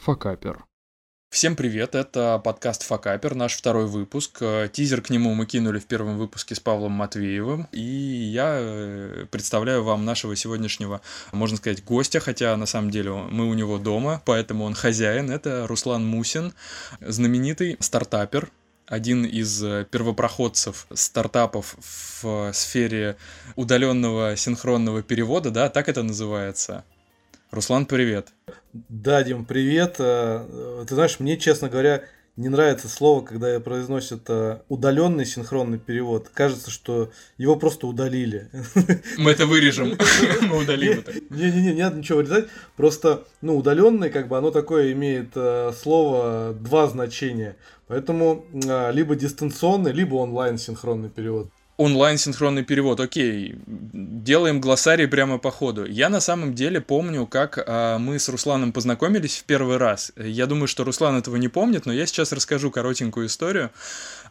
Факапер. Всем привет, это подкаст Факапер, наш второй выпуск. Э, тизер к нему мы кинули в первом выпуске с Павлом Матвеевым, и я э, представляю вам нашего сегодняшнего, можно сказать, гостя, хотя на самом деле мы у него дома, поэтому он хозяин. Это Руслан Мусин, знаменитый стартапер, один из э, первопроходцев стартапов в сфере удаленного синхронного перевода, да, так это называется. Руслан, привет. Да, Дим, привет. Э, ты знаешь, мне, честно говоря, не нравится слово, когда произносят э, удаленный синхронный перевод. Кажется, что его просто удалили. Мы это вырежем. Мы удалим это. Не-не-не, не надо ничего вырезать. Просто, ну, удаленный, как бы, оно такое имеет э, слово два значения. Поэтому либо дистанционный, либо онлайн синхронный перевод онлайн-синхронный перевод, окей, делаем глоссарий прямо по ходу. Я на самом деле помню, как а, мы с Русланом познакомились в первый раз. Я думаю, что Руслан этого не помнит, но я сейчас расскажу коротенькую историю.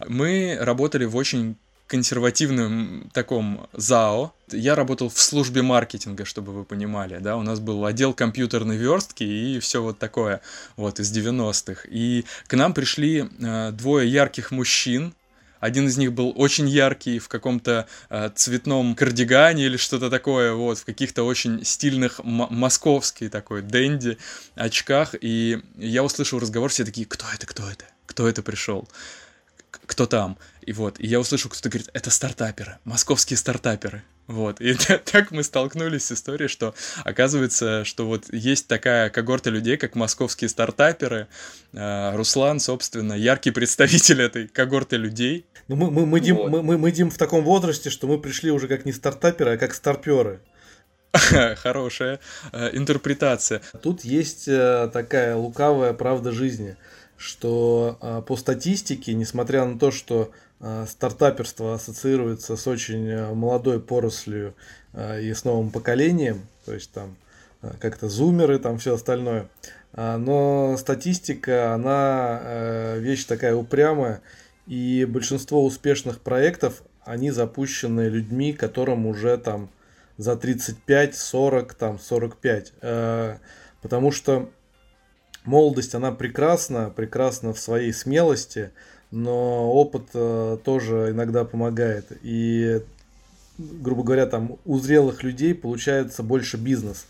Мы работали в очень консервативном таком ЗАО. Я работал в службе маркетинга, чтобы вы понимали, да, у нас был отдел компьютерной верстки и все вот такое, вот, из 90-х. И к нам пришли э, двое ярких мужчин, один из них был очень яркий в каком-то э, цветном кардигане или что-то такое, вот, в каких-то очень стильных московский такой дэнди очках. И я услышал разговор, все такие, кто это, кто это, кто это пришел? кто там. И вот, и я услышал, кто-то говорит, это стартаперы, московские стартаперы. Вот, и так мы столкнулись с историей, что оказывается, что вот есть такая когорта людей, как московские стартаперы. А, Руслан, собственно, яркий представитель этой когорты людей. Ну, мы, мы, мы, Дим, вот. мы, мы, мы, Дим, в таком возрасте, что мы пришли уже как не стартаперы, а как старперы. Хорошая э, интерпретация. Тут есть э, такая лукавая правда жизни – что а, по статистике, несмотря на то, что стартаперство ассоциируется с очень а, молодой порослью и с новым поколением, то есть там как-то зумеры, там все остальное, но статистика, она вещь такая упрямая, и большинство успешных проектов, они запущены людьми, которым уже там за 35, 40, там 45, потому что молодость, она прекрасна, прекрасна в своей смелости, но опыт э, тоже иногда помогает. И, грубо говоря, там у зрелых людей получается больше бизнес,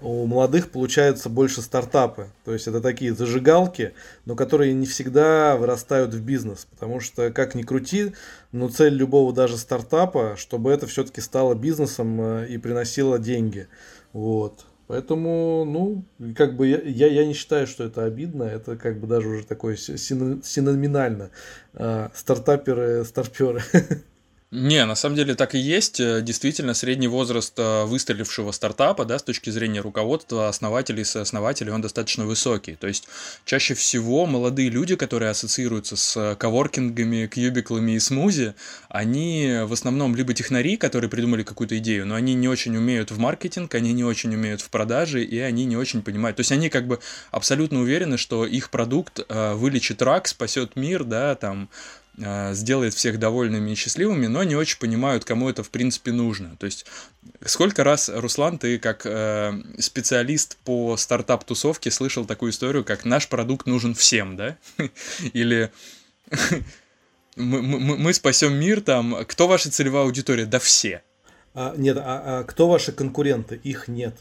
у молодых получается больше стартапы. То есть это такие зажигалки, но которые не всегда вырастают в бизнес. Потому что, как ни крути, но цель любого даже стартапа, чтобы это все-таки стало бизнесом э, и приносило деньги. Вот. Поэтому, ну, как бы я, я, я не считаю, что это обидно, это как бы даже уже такое синоминально. А, стартаперы, старперы. Не, на самом деле так и есть. Э, действительно, средний возраст э, выстрелившего стартапа, да, с точки зрения руководства, основателей и сооснователей, он достаточно высокий. То есть чаще всего молодые люди, которые ассоциируются с коворкингами, кьюбиклами и смузи, они в основном либо технари, которые придумали какую-то идею, но они не очень умеют в маркетинг, они не очень умеют в продаже, и они не очень понимают. То есть они как бы абсолютно уверены, что их продукт э, вылечит рак, спасет мир, да, там, сделает всех довольными и счастливыми, но не очень понимают, кому это в принципе нужно. То есть сколько раз, Руслан, ты как э, специалист по стартап-тусовке слышал такую историю, как наш продукт нужен всем, да? Или мы, мы, мы спасем мир, там, кто ваша целевая аудитория? Да все. А, нет, а, а кто ваши конкуренты? Их нет.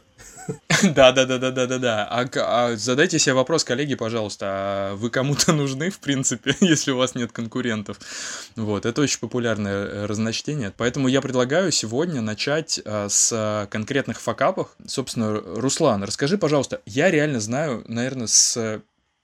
Да, да, да, да, да, да, да. А, задайте себе вопрос, коллеги, пожалуйста, а вы кому-то нужны, в принципе, если у вас нет конкурентов? Вот, это очень популярное э, разночтение. Поэтому я предлагаю сегодня начать а, с конкретных факапов. Собственно, Руслан, расскажи, пожалуйста, я реально знаю, наверное, с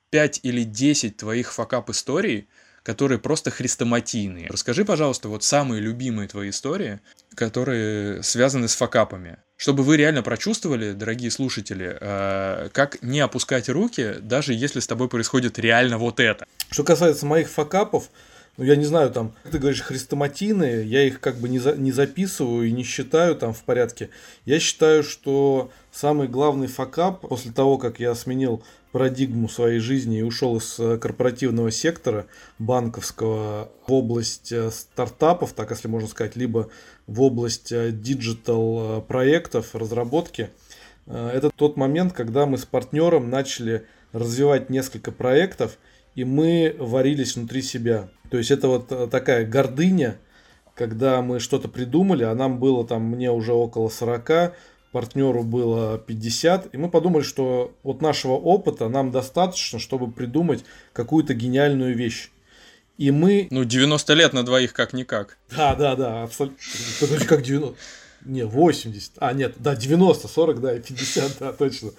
5 или 10 твоих факап историй, которые просто хрестоматийные. Расскажи, пожалуйста, вот самые любимые твои истории, которые связаны с факапами. Чтобы вы реально прочувствовали, дорогие слушатели, э, как не опускать руки, даже если с тобой происходит реально вот это. Что касается моих факапов, ну, я не знаю, там, ты говоришь, хрестоматийные, я их как бы не, за, не записываю и не считаю там в порядке. Я считаю, что самый главный факап после того, как я сменил парадигму своей жизни и ушел из э, корпоративного сектора банковского в область э, стартапов, так если можно сказать, либо в область э, digital проектов, разработки. Это тот момент, когда мы с партнером начали развивать несколько проектов, и мы варились внутри себя. То есть это вот э, такая гордыня, когда мы что-то придумали, а нам было там, мне уже около 40, партнеру было 50, и мы подумали, что вот нашего опыта нам достаточно, чтобы придумать какую-то гениальную вещь. И мы... Ну, 90 лет на двоих как-никак. Да, да, да, абсолютно. Подожди, как 90? Не, 80. А, нет, да, 90, 40, да, и 50, да, точно.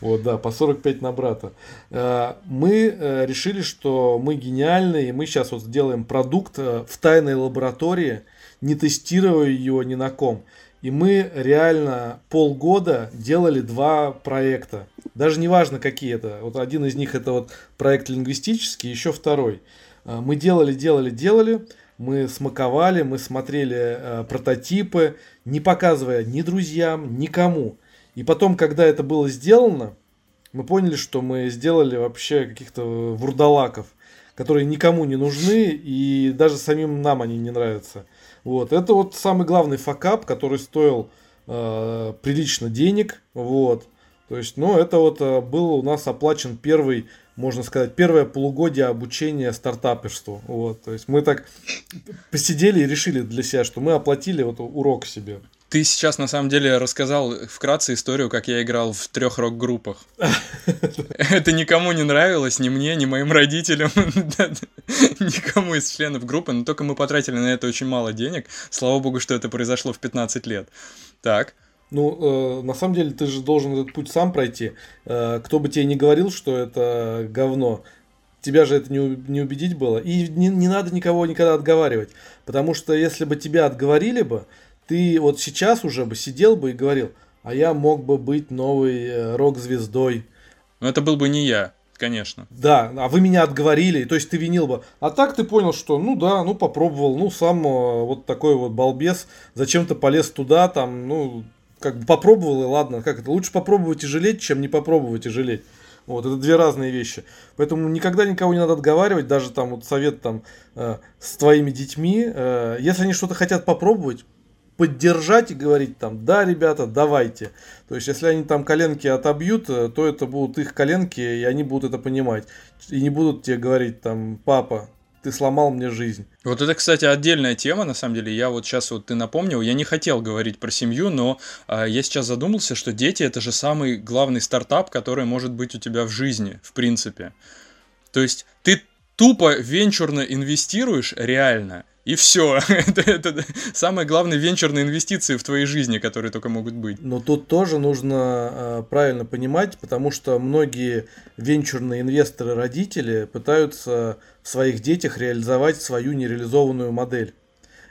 Вот, да, по 45 на брата. Э, мы э, решили, что мы гениальны, и мы сейчас вот сделаем продукт э, в тайной лаборатории, не тестируя его ни на ком. И мы реально полгода делали два проекта. Даже не важно, какие это. Вот один из них это вот проект лингвистический, еще второй. Мы делали, делали, делали мы смаковали, мы смотрели э, прототипы, не показывая ни друзьям, никому. И потом, когда это было сделано, мы поняли, что мы сделали вообще каких-то вурдалаков, которые никому не нужны, и даже самим нам они не нравятся. Вот. Это вот самый главный факап, который стоил э, прилично денег. Вот. То есть, ну, это вот э, был у нас оплачен первый можно сказать, первое полугодие обучения стартаперству. Вот, то есть мы так посидели и решили для себя, что мы оплатили вот урок себе. Ты сейчас на самом деле рассказал вкратце историю, как я играл в трех рок-группах. Это никому не нравилось, ни мне, ни моим родителям, никому из членов группы, но только мы потратили на это очень мало денег. Слава богу, что это произошло в 15 лет. Так. Ну, э, на самом деле, ты же должен этот путь сам пройти. Э, кто бы тебе не говорил, что это говно, тебя же это не, не убедить было. И не, не надо никого никогда отговаривать. Потому что если бы тебя отговорили бы, ты вот сейчас уже бы сидел бы и говорил, а я мог бы быть новой э, рок-звездой. Но это был бы не я конечно. Да, а вы меня отговорили, то есть ты винил бы. А так ты понял, что ну да, ну попробовал, ну сам э, вот такой вот балбес, зачем ты полез туда, там, ну как бы попробовал и ладно, как это, лучше попробовать и жалеть, чем не попробовать и жалеть. Вот, это две разные вещи. Поэтому никогда никого не надо отговаривать, даже там вот совет там э, с твоими детьми. Э, если они что-то хотят попробовать, поддержать и говорить там, да, ребята, давайте. То есть, если они там коленки отобьют, э, то это будут их коленки, и они будут это понимать. И не будут тебе говорить там, папа, ты сломал мне жизнь. Вот это, кстати, отдельная тема, на самом деле. Я вот сейчас вот ты напомнил, я не хотел говорить про семью, но э, я сейчас задумался, что дети это же самый главный стартап, который может быть у тебя в жизни, в принципе. То есть ты тупо венчурно инвестируешь реально, и все. это, это самые главные венчурные инвестиции в твоей жизни, которые только могут быть. Но тут тоже нужно э, правильно понимать, потому что многие венчурные инвесторы-родители пытаются в своих детях реализовать свою нереализованную модель.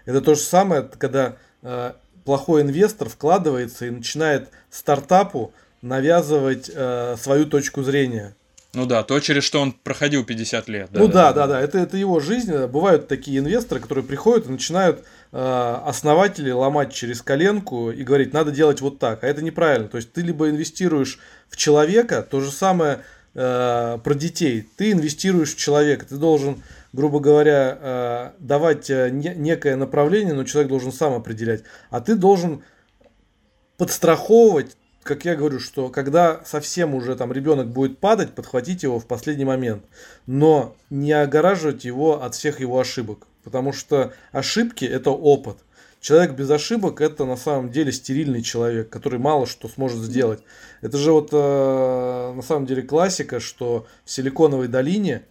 Это то же самое, когда э, плохой инвестор вкладывается и начинает стартапу навязывать э, свою точку зрения. Ну да, то, через что он проходил 50 лет. Да, ну да, да, да, да. Это, это его жизнь. Бывают такие инвесторы, которые приходят и начинают э, основатели ломать через коленку и говорить, надо делать вот так. А это неправильно. То есть ты либо инвестируешь в человека, то же самое э, про детей. Ты инвестируешь в человека. Ты должен, грубо говоря, э, давать э, не, некое направление, но человек должен сам определять. А ты должен подстраховывать как я говорю, что когда совсем уже там ребенок будет падать, подхватить его в последний момент, но не огораживать его от всех его ошибок, потому что ошибки это опыт. Человек без ошибок это на самом деле стерильный человек, который мало что сможет сделать. Это же вот э, на самом деле классика, что в Силиконовой долине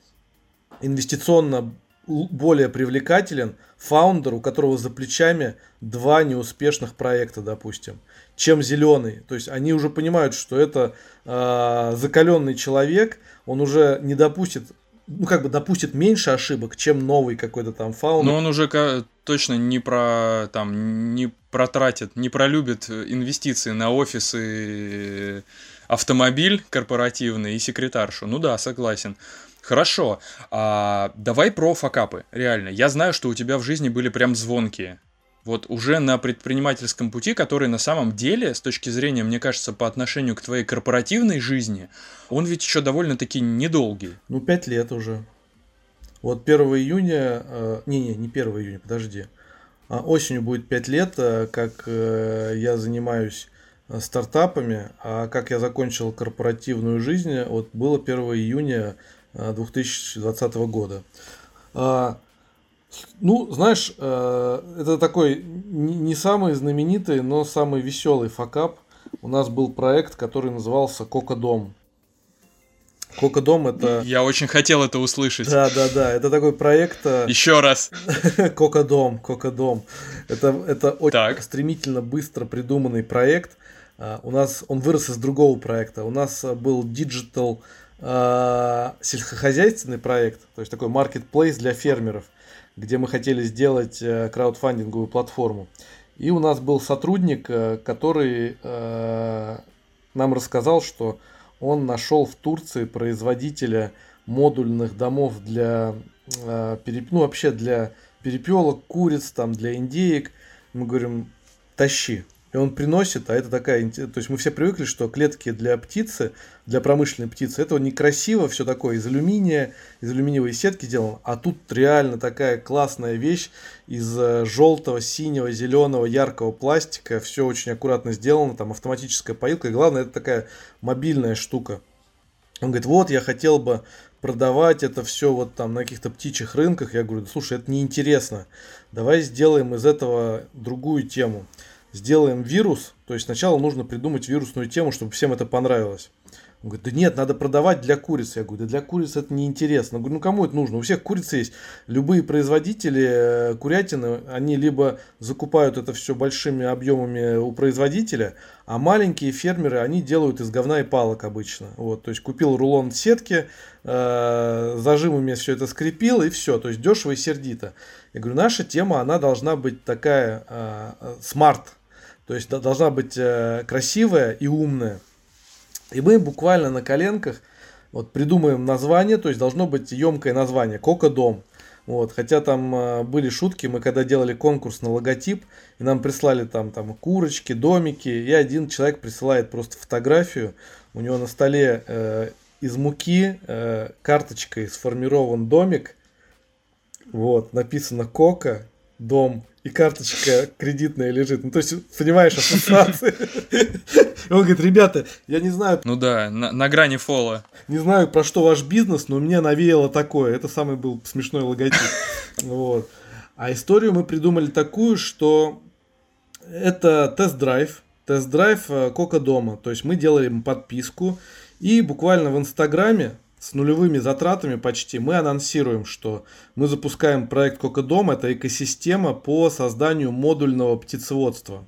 инвестиционно более привлекателен фаундер, у которого за плечами два неуспешных проекта, допустим чем зеленый. То есть они уже понимают, что это э, закаленный человек, он уже не допустит, ну как бы допустит меньше ошибок, чем новый какой-то там фаун. Но он уже точно не про там не протратит, не пролюбит инвестиции на офисы, автомобиль корпоративный и секретаршу. Ну да, согласен. Хорошо, а, давай про факапы. Реально, я знаю, что у тебя в жизни были прям звонкие вот уже на предпринимательском пути, который на самом деле, с точки зрения, мне кажется, по отношению к твоей корпоративной жизни, он ведь еще довольно-таки недолгий. Ну, пять лет уже. Вот 1 июня, э, не-не, не 1 июня, подожди. А осенью будет 5 лет, э, как э, я занимаюсь э, стартапами, а как я закончил корпоративную жизнь, вот было 1 июня 2020 года. Ну, знаешь, это такой не самый знаменитый, но самый веселый факап. У нас был проект, который назывался Кока Дом. Кока Дом это... Я очень хотел это услышать. Да, да, да. Это такой проект... Э, Еще раз. Кока Дом, Кока Дом. Это, это очень так. стремительно, быстро придуманный проект. Uh, у нас он вырос из другого проекта. У нас был uh, сельскохозяйственный проект, то есть такой marketplace для фермеров, где мы хотели сделать краудфандинговую платформу. И у нас был сотрудник, который нам рассказал, что он нашел в Турции производителя модульных домов для, э, ну, вообще для перепелок, куриц, там, для индеек. Мы говорим, тащи. И он приносит, а это такая... То есть мы все привыкли, что клетки для птицы, для промышленной птицы, это некрасиво, все такое из алюминия, из алюминиевой сетки сделано. А тут реально такая классная вещь из э, желтого, синего, зеленого, яркого пластика. Все очень аккуратно сделано, там автоматическая поилка. И главное, это такая мобильная штука. Он говорит, вот я хотел бы продавать это все вот там на каких-то птичьих рынках. Я говорю, слушай, это неинтересно. Давай сделаем из этого другую тему сделаем вирус, то есть сначала нужно придумать вирусную тему, чтобы всем это понравилось. Он говорит, да нет, надо продавать для курицы. Я говорю, да для курицы это неинтересно. Я говорю, ну кому это нужно? У всех курицы есть. Любые производители э, курятины, они либо закупают это все большими объемами у производителя, а маленькие фермеры, они делают из говна и палок обычно. Вот, то есть купил рулон сетки, э, зажимами все это скрепил и все. То есть дешево и сердито. Я говорю, наша тема, она должна быть такая э, смарт. Э, то есть должна быть э, красивая и умная. И мы буквально на коленках вот, придумаем название, то есть должно быть емкое название Кока-дом. Вот, хотя там э, были шутки, мы когда делали конкурс на логотип, и нам прислали там, там курочки, домики, и один человек присылает просто фотографию, у него на столе э, из муки э, карточкой сформирован домик, вот, написано Кока, дом, и карточка кредитная лежит. Ну, то есть, понимаешь, ассоциации. И он говорит, ребята, я не знаю... Ну да, на, на грани фола. Не знаю, про что ваш бизнес, но мне навеяло такое. Это самый был смешной логотип. Вот. А историю мы придумали такую, что это тест-драйв. Тест-драйв э, Кока дома. То есть мы делаем подписку. И буквально в Инстаграме с нулевыми затратами почти мы анонсируем, что мы запускаем проект Кокодом. Это экосистема по созданию модульного птицеводства.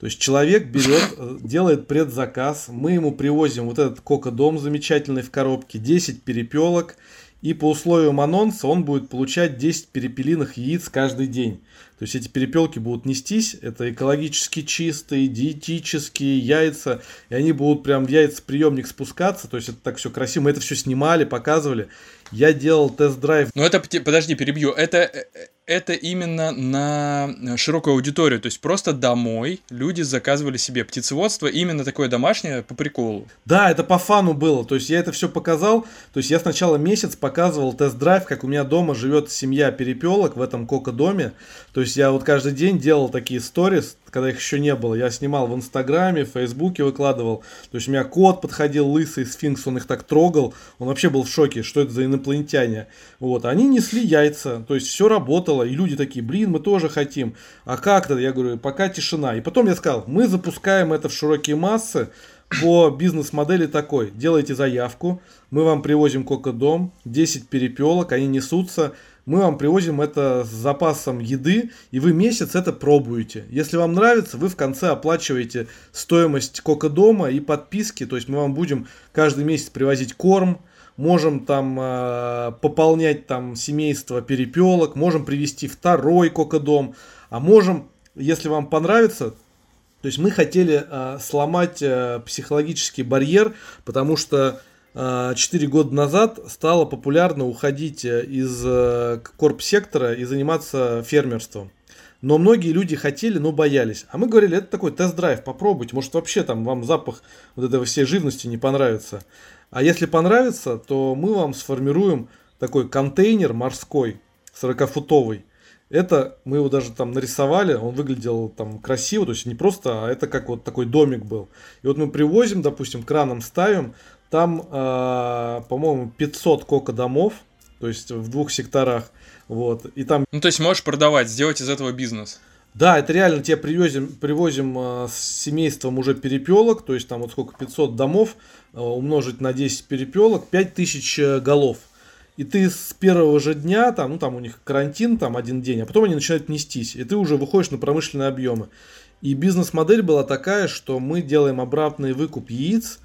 То есть человек берет, э, делает предзаказ, мы ему привозим вот этот кокодом замечательный в коробке, 10 перепелок, и по условиям анонса он будет получать 10 перепелиных яиц каждый день. То есть эти перепелки будут нестись, это экологически чистые, диетические яйца, и они будут прям в яйцеприемник спускаться, то есть это так все красиво, мы это все снимали, показывали. Я делал тест-драйв. Ну это, подожди, перебью, это э, это именно на широкую аудиторию, то есть просто домой люди заказывали себе птицеводство, именно такое домашнее по приколу. Да, это по фану было, то есть я это все показал, то есть я сначала месяц показывал тест-драйв, как у меня дома живет семья перепелок в этом кока-доме, то есть я вот каждый день делал такие сторис, когда их еще не было. Я снимал в Инстаграме, в Фейсбуке выкладывал. То есть у меня кот подходил лысый, сфинкс, он их так трогал. Он вообще был в шоке, что это за инопланетяне. Вот, они несли яйца, то есть все работало. И люди такие, блин, мы тоже хотим. А как-то? Я говорю, пока тишина. И потом я сказал, мы запускаем это в широкие массы по бизнес-модели такой. Делайте заявку, мы вам привозим кока-дом, 10 перепелок, они несутся мы вам привозим это с запасом еды, и вы месяц это пробуете. Если вам нравится, вы в конце оплачиваете стоимость кока-дома и подписки, то есть мы вам будем каждый месяц привозить корм, можем там э, пополнять там семейство перепелок, можем привести второй кока-дом, а можем, если вам понравится, то есть мы хотели э, сломать э, психологический барьер, потому что 4 года назад стало популярно уходить э, из э, корп-сектора и заниматься фермерством. Но многие люди хотели, но боялись. А мы говорили, это такой тест-драйв, попробуйте. Может вообще там вам запах вот этой всей живности не понравится. А если понравится, то мы вам сформируем такой контейнер морской, 40-футовый, Это мы его даже там нарисовали, он выглядел там красиво, то есть не просто, а это как вот такой домик был. И вот мы привозим, допустим, краном ставим, там, э, по-моему, 500 кока-домов, то есть в двух секторах, вот, и там... Ну, то есть можешь продавать, сделать из этого бизнес. Да, это реально тебе привозим, привозим э, с семейством уже перепелок, то есть там вот сколько, 500 домов, э, умножить на 10 перепелок, 5000 э, голов. И ты с первого же дня, там, ну там у них карантин, там один день, а потом они начинают нестись, и ты уже выходишь на промышленные объемы. И бизнес-модель была такая, что мы делаем обратный выкуп яиц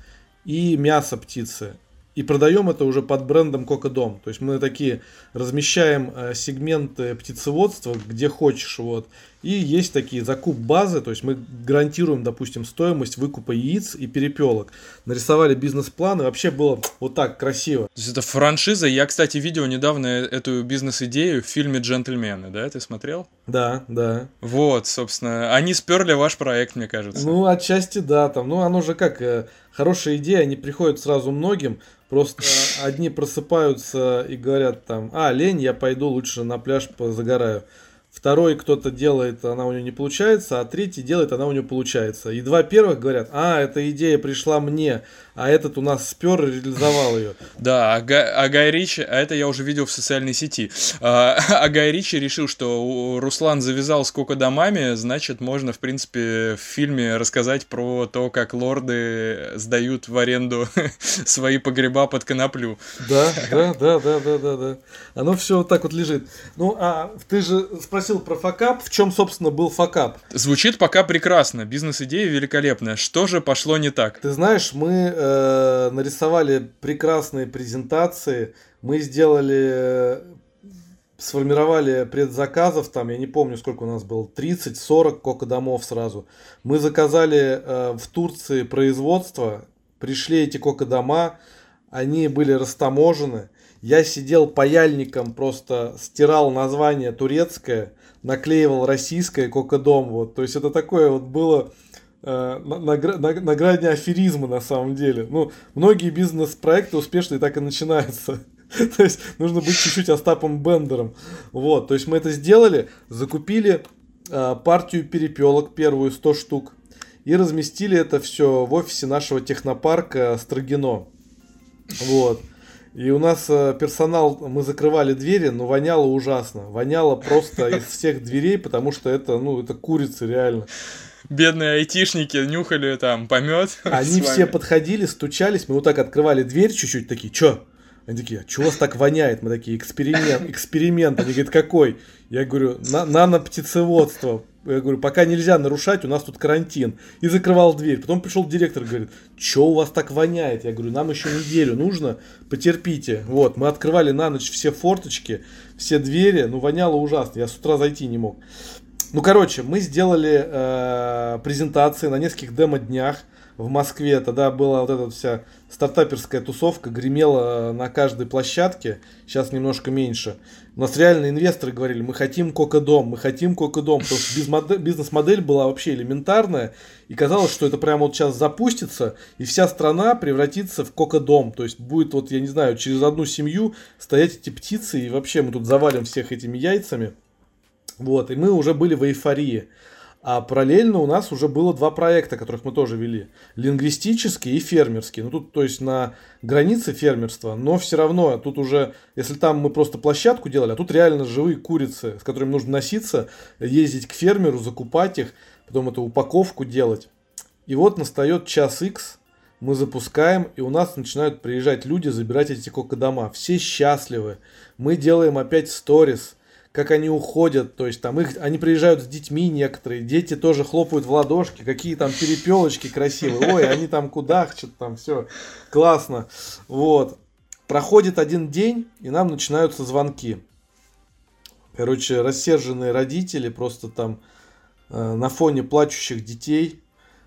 и мяса птицы и продаем это уже под брендом Кокодом. То есть мы такие размещаем э, сегменты птицеводства, где хочешь, вот. И есть такие закуп базы, то есть мы гарантируем, допустим, стоимость выкупа яиц и перепелок. Нарисовали бизнес-план, и вообще было вот так красиво. То есть это франшиза. Я, кстати, видел недавно эту бизнес-идею в фильме «Джентльмены», да? Ты смотрел? Да, да. Вот, собственно, они сперли ваш проект, мне кажется. Ну, отчасти да, там, ну, оно же как, э, хорошая идея, они приходят сразу многим, Просто одни просыпаются и говорят там, а, лень, я пойду лучше на пляж позагораю второй кто-то делает, она у него не получается, а третий делает, она у него получается. И два первых говорят, а, эта идея пришла мне, а этот у нас спер и реализовал ее. Да, а, Га, а Гай Ричи, а это я уже видел в социальной сети, а, а Гай Ричи решил, что Руслан завязал сколько домами, значит, можно, в принципе, в фильме рассказать про то, как лорды сдают в аренду свои погреба под коноплю. Да, да, да, да, да, да, да. Оно все вот так вот лежит. Ну, а ты же спросил, спросил про факап. В чем, собственно, был факап? Звучит пока прекрасно. Бизнес-идея великолепная. Что же пошло не так? Ты знаешь, мы э, нарисовали прекрасные презентации. Мы сделали э, сформировали предзаказов, там, я не помню, сколько у нас было, 30-40 кока-домов сразу. Мы заказали э, в Турции производство, пришли эти кока-дома, они были растаможены, я сидел паяльником, просто стирал название турецкое, наклеивал российское Кокодом. Вот. То есть это такое вот было э, на, на, на, на грани аферизма на самом деле. Ну, многие бизнес-проекты успешные так и начинаются. То есть нужно быть чуть-чуть Остапом Бендером. Вот, то есть мы это сделали, закупили э, партию перепелок, первую 100 штук, и разместили это все в офисе нашего технопарка Строгино. Вот. И у нас э, персонал, мы закрывали двери, но воняло ужасно. Воняло просто из всех дверей, потому что это, ну, это курица реально. Бедные айтишники нюхали там помет. Они все подходили, стучались, мы вот так открывали дверь чуть-чуть, такие, чё? Они такие, а чего вас так воняет? Мы такие, эксперимент, эксперимент. Они говорят, какой? Я говорю, на, нано-птицеводство. Я говорю, пока нельзя нарушать, у нас тут карантин. И закрывал дверь. Потом пришел директор, говорит, что у вас так воняет? Я говорю, нам еще неделю нужно, потерпите. Вот, мы открывали на ночь все форточки, все двери, ну воняло ужасно, я с утра зайти не мог. Ну, короче, мы сделали э, презентации на нескольких демо-днях в Москве. Тогда была вот эта вся стартаперская тусовка, гремела э, на каждой площадке. Сейчас немножко меньше. У нас реально инвесторы говорили, мы хотим Кока-дом, мы хотим Кока-дом. Потому что бизнес-модель была вообще элементарная. И казалось, что это прямо вот сейчас запустится, и вся страна превратится в Кока-дом. То есть будет вот, я не знаю, через одну семью стоять эти птицы, и вообще мы тут завалим всех этими яйцами. Вот, и мы уже были в эйфории. А параллельно у нас уже было два проекта, которых мы тоже вели. Лингвистический и фермерский. Ну тут, то есть на границе фермерства, но все равно тут уже, если там мы просто площадку делали, а тут реально живые курицы, с которыми нужно носиться, ездить к фермеру, закупать их, потом эту упаковку делать. И вот настает час X, мы запускаем, и у нас начинают приезжать люди забирать эти кока-дома. Все счастливы. Мы делаем опять сторис как они уходят, то есть там их, они приезжают с детьми некоторые, дети тоже хлопают в ладошки, какие там перепелочки красивые, ой, они там кудахчут, там все классно, вот. Проходит один день, и нам начинаются звонки. Короче, рассерженные родители просто там э, на фоне плачущих детей,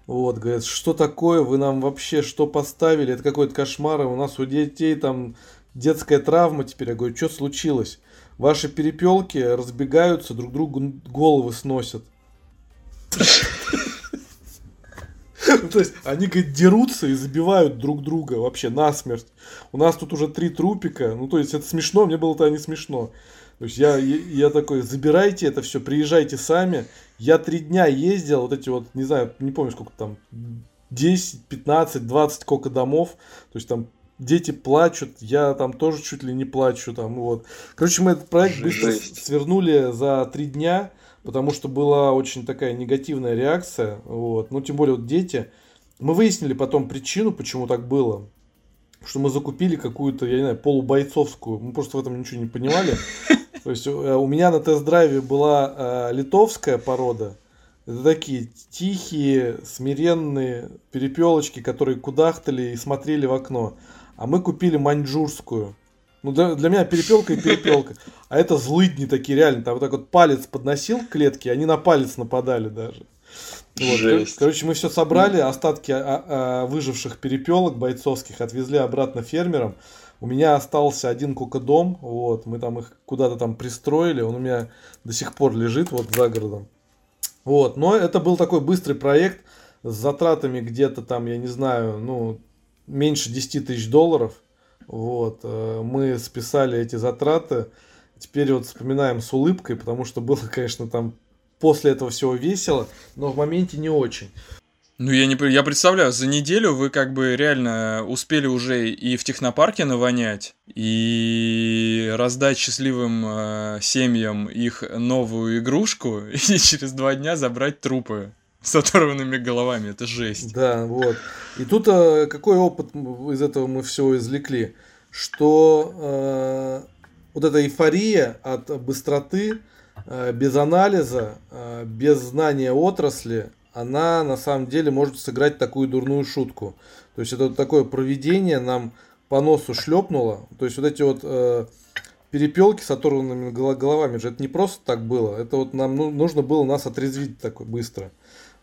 вот, говорят, что такое, вы нам вообще что поставили, это какой-то кошмар, у нас у детей там детская травма теперь. Я говорю, что случилось? Ваши перепелки разбегаются, друг другу головы сносят. То есть они, говорит, дерутся и забивают друг друга вообще насмерть. У нас тут уже три трупика. Ну, то есть это смешно, мне было-то не смешно. То есть я, я, я такой, забирайте это все, приезжайте сами. Я три дня ездил, вот эти вот, не знаю, не помню сколько там, 10, 15, 20 сколько домов. То есть там дети плачут, я там тоже чуть ли не плачу. Там, вот. Короче, мы этот проект Жесть. быстро свернули за три дня, потому что была очень такая негативная реакция. Вот. Ну, тем более вот дети. Мы выяснили потом причину, почему так было. Что мы закупили какую-то, я не знаю, полубойцовскую. Мы просто в этом ничего не понимали. То есть э, у меня на тест-драйве была э, литовская порода. Это такие тихие, смиренные перепелочки, которые кудахтали и смотрели в окно. А мы купили маньчжурскую. Ну, для, для меня перепелка и перепелка. А это злыдни такие реально. Там вот так вот палец подносил к клетке, они на палец нападали даже. Вот. Жесть. Короче, мы все собрали, остатки а, а, выживших перепелок бойцовских отвезли обратно фермерам. У меня остался один кукодом, вот, мы там их куда-то там пристроили, он у меня до сих пор лежит вот за городом. Вот, но это был такой быстрый проект с затратами где-то там, я не знаю, ну, меньше 10 тысяч долларов. Вот, э, мы списали эти затраты. Теперь вот вспоминаем с улыбкой, потому что было, конечно, там после этого всего весело, но в моменте не очень. Ну, я не я представляю, за неделю вы как бы реально успели уже и в технопарке навонять, и раздать счастливым э, семьям их новую игрушку, и через два дня забрать трупы с оторванными головами. Это жесть. Да, вот. И тут э, какой опыт из этого мы все извлекли? Что э, вот эта эйфория от быстроты, э, без анализа, э, без знания отрасли, она на самом деле может сыграть такую дурную шутку. То есть это вот такое проведение нам по носу шлепнуло. То есть вот эти вот э, перепелки с оторванными головами же это не просто так было. Это вот нам ну, нужно было нас отрезвить так быстро.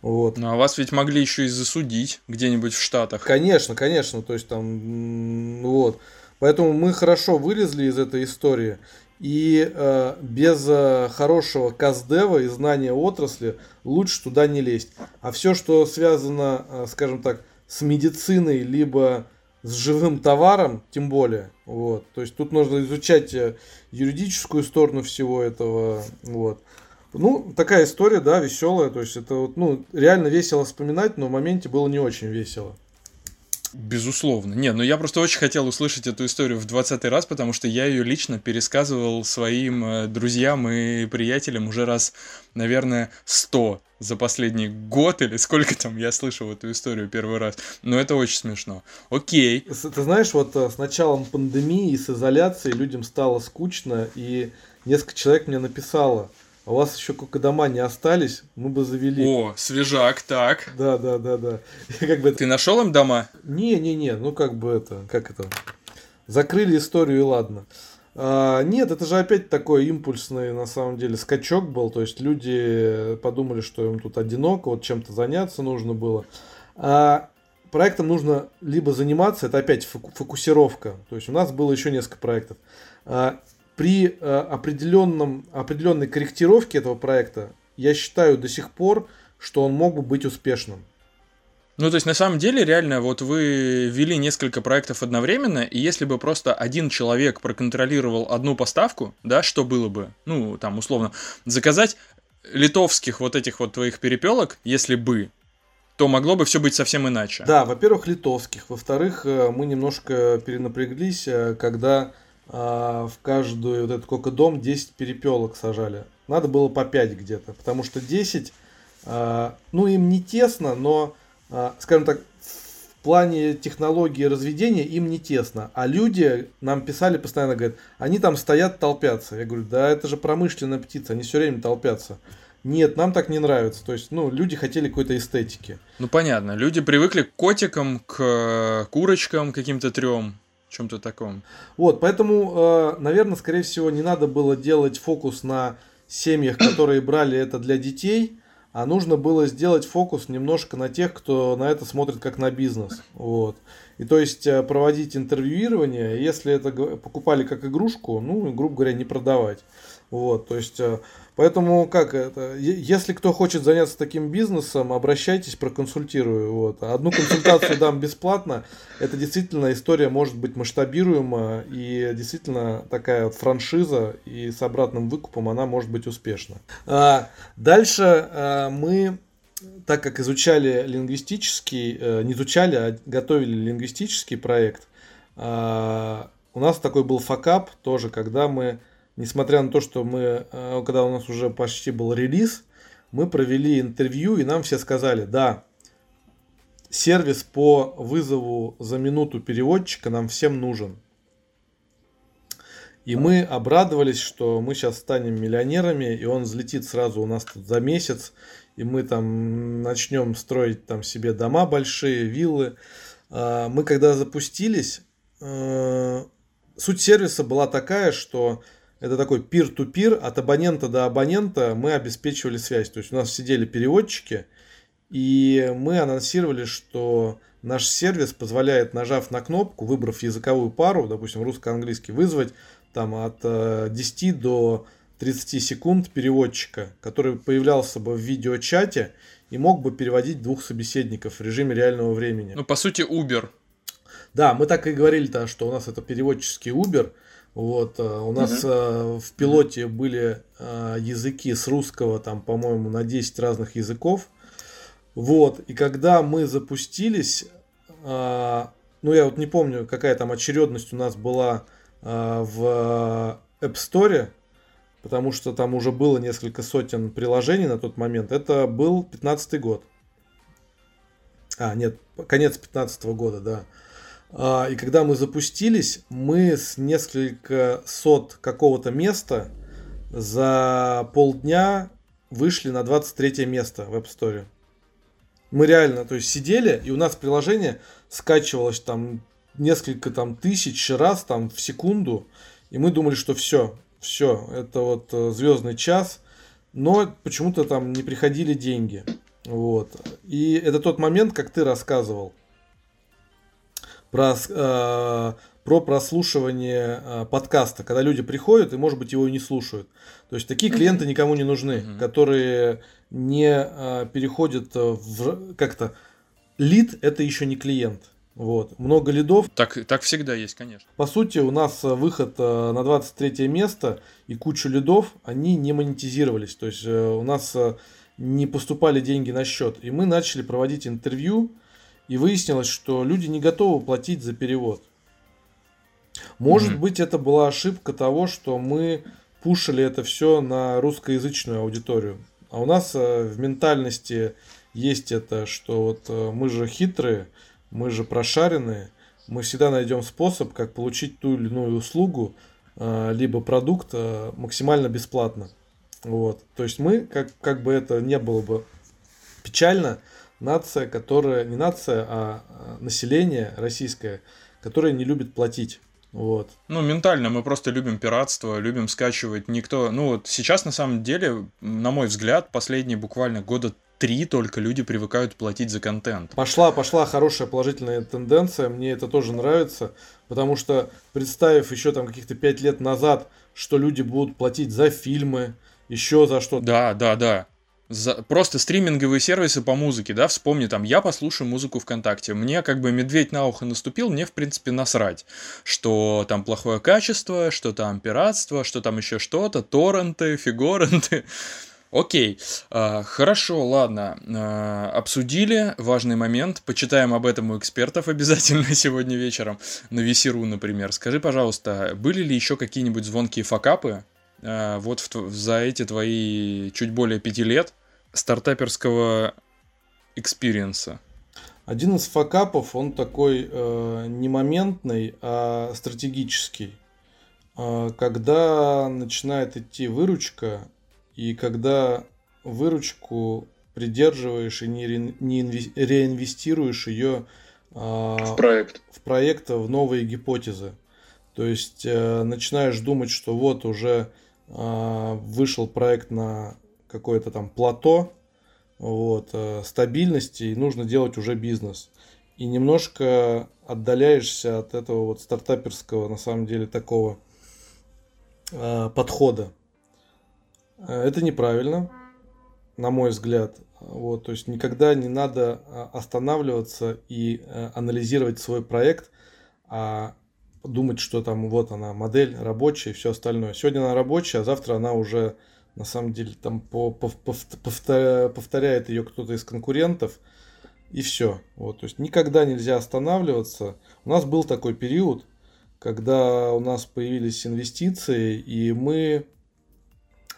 Вот. Ну, а вас ведь могли еще и засудить где-нибудь в Штатах. Конечно, конечно, то есть там, вот. Поэтому мы хорошо вылезли из этой истории. И э, без э, хорошего каздева и знания отрасли лучше туда не лезть. А все, что связано, э, скажем так, с медициной, либо с живым товаром, тем более. Вот. То есть тут нужно изучать э, юридическую сторону всего этого. Вот. Ну, такая история, да, веселая. То есть это вот, ну, реально весело вспоминать, но в моменте было не очень весело. Безусловно. Не, ну я просто очень хотел услышать эту историю в 20 раз, потому что я ее лично пересказывал своим э, друзьям и приятелям уже раз, наверное, 100 за последний год или сколько там я слышал эту историю первый раз. Но это очень смешно. Окей. Ты знаешь, вот э, с началом пандемии и с изоляцией людям стало скучно, и несколько человек мне написало – а у вас еще дома не остались, мы бы завели. О, свежак, так. Да, да, да, да. как бы... Ты нашел им дома? Не, не, не, ну как бы это, как это, закрыли историю и ладно. А, нет, это же опять такой импульсный, на самом деле, скачок был. То есть люди подумали, что им тут одиноко, вот чем-то заняться нужно было. А проектом нужно либо заниматься, это опять фокусировка. То есть у нас было еще несколько проектов. А, при э, определенном, определенной корректировке этого проекта, я считаю до сих пор, что он мог бы быть успешным. Ну, то есть, на самом деле, реально, вот вы вели несколько проектов одновременно, и если бы просто один человек проконтролировал одну поставку, да, что было бы? Ну, там, условно, заказать литовских вот этих вот твоих перепелок, если бы, то могло бы все быть совсем иначе. Да, во-первых, литовских. Во-вторых, э, мы немножко перенапряглись, э, когда а, в каждую вот этот кокодом 10 перепелок сажали. Надо было по 5 где-то, потому что 10, а, ну им не тесно, но, а, скажем так, в плане технологии разведения им не тесно. А люди нам писали постоянно, говорят, они там стоят, толпятся. Я говорю, да это же промышленная птица, они все время толпятся. Нет, нам так не нравится. То есть, ну, люди хотели какой-то эстетики. Ну, понятно. Люди привыкли к котикам, к курочкам каким-то трем чем-то таком. Вот, поэтому, э, наверное, скорее всего, не надо было делать фокус на семьях, которые брали это для детей, а нужно было сделать фокус немножко на тех, кто на это смотрит как на бизнес. Вот. И то есть э, проводить интервьюирование, если это покупали как игрушку, ну, грубо говоря, не продавать. Вот, то есть, э, поэтому как это, если кто хочет заняться таким бизнесом, обращайтесь, проконсультирую. Вот. Одну консультацию дам бесплатно. Это действительно история может быть масштабируема и действительно такая франшиза и с обратным выкупом она может быть успешна. А, дальше а, мы так как изучали лингвистический, э, не изучали, а готовили лингвистический проект, а, у нас такой был факап тоже, когда мы несмотря на то, что мы, э, когда у нас уже почти был релиз, мы провели интервью, и нам все сказали, да, сервис по вызову за минуту переводчика нам всем нужен. И мы обрадовались, что мы сейчас станем миллионерами, и он взлетит сразу у нас тут за месяц, и мы там начнем строить там себе дома большие, виллы. А, мы когда запустились, э, суть сервиса была такая, что это такой peer-to-peer, от абонента до абонента мы обеспечивали связь. То есть у нас сидели переводчики, и мы анонсировали, что наш сервис позволяет, нажав на кнопку, выбрав языковую пару, допустим, русско-английский, вызвать там от 10 э, до 30 секунд переводчика, который появлялся бы в видеочате и мог бы переводить двух собеседников в режиме реального времени. Ну, по сути, Uber. Да, мы так и говорили-то, что у нас это переводческий Uber – вот, э, у нас угу. в пилоте были э, языки с русского, там, по-моему, на 10 разных языков. Вот, и когда мы запустились, ну, я вот не помню, какая там очередность у нас была в App Store, потому что там уже было несколько сотен приложений на тот момент. Это был 15 год. А, нет, конец 15 года, да. А, и когда мы запустились, мы с несколько сот какого-то места за полдня вышли на 23 место в App Store. Мы реально, то есть сидели, и у нас приложение скачивалось там несколько там тысяч раз там в секунду, и мы думали, что все, все, это вот э, звездный час, но почему-то там не приходили деньги. Вот. И это тот момент, как ты рассказывал, про, э, про прослушивание э, подкаста, когда люди приходят и, может быть, его и не слушают. То есть такие клиенты никому не нужны, которые не э, переходят в как-то лид это еще не клиент. Вот. Много лидов. Так, так всегда есть, конечно. По сути, у нас выход на 23 место и кучу лидов, они не монетизировались. То есть у нас не поступали деньги на счет. И мы начали проводить интервью и выяснилось, что люди не готовы платить за перевод. Может mm-hmm. быть, это была ошибка того, что мы пушили это все на русскоязычную аудиторию. А у нас э, в ментальности есть это, что вот э, мы же хитрые, мы же прошаренные, мы всегда найдем способ, как получить ту или иную услугу, э, либо продукт максимально бесплатно. Вот. То есть мы, как, как бы это не было бы печально, нация, которая, не нация, а, а население российское, которое не любит платить. Вот. Ну, ментально мы просто любим пиратство, любим скачивать. Никто. Ну, вот сейчас на самом деле, на мой взгляд, последние буквально года три только люди привыкают платить за контент. Пошла, пошла хорошая положительная тенденция, мне это тоже нравится, потому что представив еще там каких-то пять лет назад, что люди будут платить за фильмы, еще за что-то. Да, да, да за, просто стриминговые сервисы по музыке, да, вспомни там, я послушаю музыку ВКонтакте, мне как бы медведь на ухо наступил, мне в принципе насрать, что там плохое качество, что там пиратство, что там еще что-то, торренты, фигоренты, Окей, а, хорошо, ладно, а, обсудили важный момент, почитаем об этом у экспертов обязательно сегодня вечером, на Весеру, например. Скажи, пожалуйста, были ли еще какие-нибудь звонкие факапы а, вот в, за эти твои чуть более пяти лет, стартаперского экспириенса? Один из факапов, он такой э, не моментный, а стратегический. Э, когда начинает идти выручка, и когда выручку придерживаешь и не, ре, не инве, реинвестируешь ее э, в проект, в проект, в новые гипотезы. То есть э, начинаешь думать, что вот уже э, вышел проект на какое-то там плато, вот, э, стабильности, и нужно делать уже бизнес. И немножко отдаляешься от этого вот стартаперского, на самом деле, такого э, подхода. Э, это неправильно, на мой взгляд. Вот, то есть никогда не надо останавливаться и анализировать свой проект, а думать, что там вот она модель рабочая и все остальное. Сегодня она рабочая, а завтра она уже на самом деле там по, по, повторя, повторяет ее кто-то из конкурентов и все. Вот, то есть никогда нельзя останавливаться. У нас был такой период, когда у нас появились инвестиции, и мы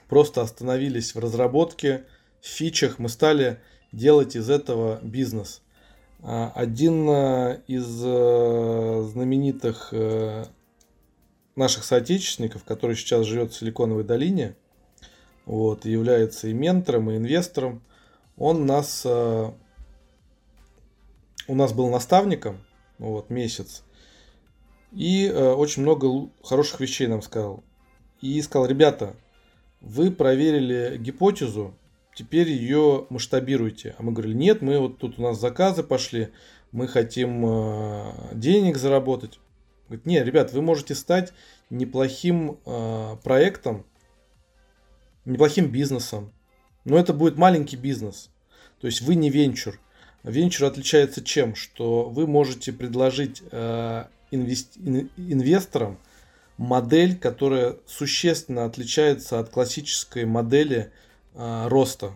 просто остановились в разработке, в фичах, мы стали делать из этого бизнес. А, один э, из э, знаменитых э, наших соотечественников, который сейчас живет в Силиконовой долине, вот, является и ментором, и инвестором, он нас, у нас был наставником вот, месяц, и очень много хороших вещей нам сказал. И сказал, ребята, вы проверили гипотезу, теперь ее масштабируйте. А мы говорили, нет, мы вот тут у нас заказы пошли, мы хотим э, денег заработать. Говорит, нет, ребят, вы можете стать неплохим э, проектом, неплохим бизнесом, но это будет маленький бизнес. То есть вы не венчур. Венчур отличается чем? Что вы можете предложить э, инвест... инвесторам модель, которая существенно отличается от классической модели а, роста.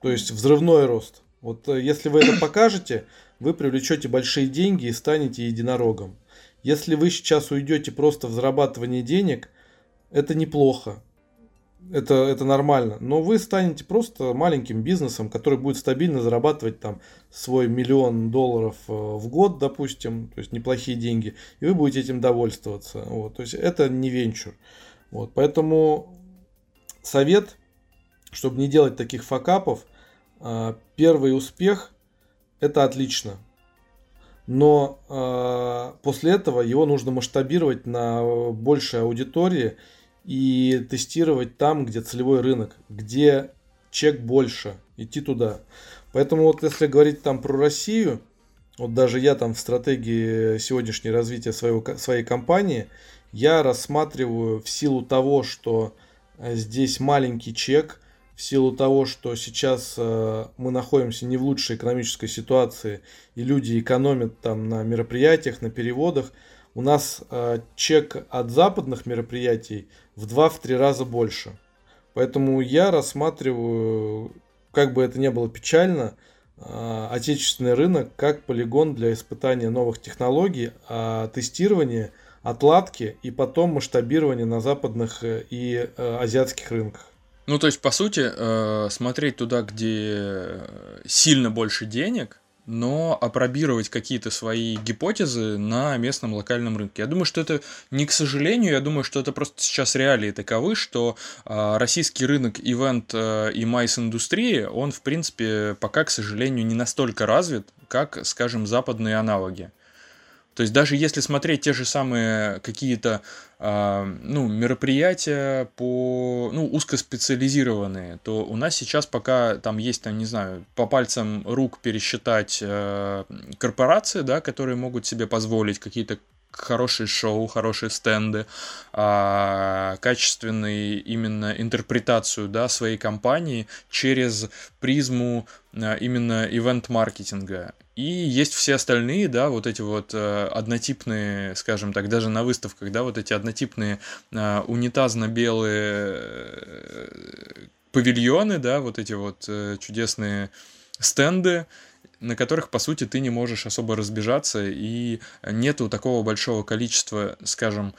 То есть взрывной рост. Вот э, если вы это покажете, вы привлечете большие деньги и станете единорогом. Если вы сейчас уйдете просто в зарабатывание денег, это неплохо. Это, это нормально. Но вы станете просто маленьким бизнесом, который будет стабильно зарабатывать там свой миллион долларов э, в год, допустим, то есть неплохие деньги, и вы будете этим довольствоваться. Вот. То есть это не венчур. Вот. Поэтому совет чтобы не делать таких факапов, а, первый успех это отлично. Но э, после этого его нужно масштабировать на большей аудитории и тестировать там, где целевой рынок, где чек больше, идти туда. Поэтому вот если говорить там про Россию, вот даже я там в стратегии сегодняшнего развития своего, своей компании, я рассматриваю в силу того, что э, здесь маленький чек – в силу того, что сейчас э, мы находимся не в лучшей экономической ситуации, и люди экономят там на мероприятиях, на переводах, у нас э, чек от западных мероприятий в 2-3 раза больше. Поэтому я рассматриваю, как бы это ни было печально, э, отечественный рынок как полигон для испытания новых технологий, а тестирования, отладки и потом масштабирования на западных э, и э, азиатских рынках. Ну, то есть, по сути, э, смотреть туда, где сильно больше денег, но опробировать какие-то свои гипотезы на местном локальном рынке. Я думаю, что это не к сожалению, я думаю, что это просто сейчас реалии таковы, что э, российский рынок ивент э, и майс-индустрии, он, в принципе, пока, к сожалению, не настолько развит, как, скажем, западные аналоги. То есть даже если смотреть те же самые какие-то э, ну, мероприятия по ну, узкоспециализированные, то у нас сейчас пока там есть, там, не знаю, по пальцам рук пересчитать э, корпорации, да, которые могут себе позволить какие-то хорошие шоу, хорошие стенды, а, качественную именно интерпретацию да, своей компании через призму а, именно ивент-маркетинга. И есть все остальные, да, вот эти вот э, однотипные, скажем так, даже на выставках, да, вот эти однотипные э, унитазно-белые павильоны, да, вот эти вот э, чудесные стенды, на которых, по сути, ты не можешь особо разбежаться, и нету такого большого количества, скажем,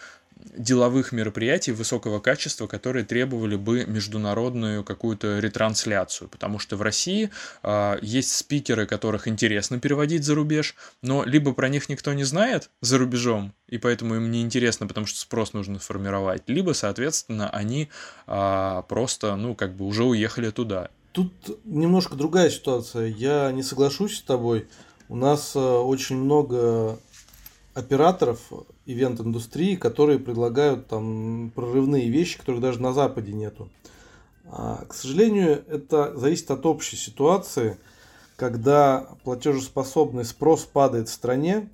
деловых мероприятий высокого качества, которые требовали бы международную какую-то ретрансляцию, потому что в России э, есть спикеры, которых интересно переводить за рубеж, но либо про них никто не знает за рубежом, и поэтому им не интересно, потому что спрос нужно формировать, либо, соответственно, они э, просто, ну, как бы уже уехали туда. Тут немножко другая ситуация. Я не соглашусь с тобой. У нас э, очень много операторов ивент-индустрии, которые предлагают там прорывные вещи, которых даже на Западе нету. А, к сожалению, это зависит от общей ситуации, когда платежеспособный спрос падает в стране,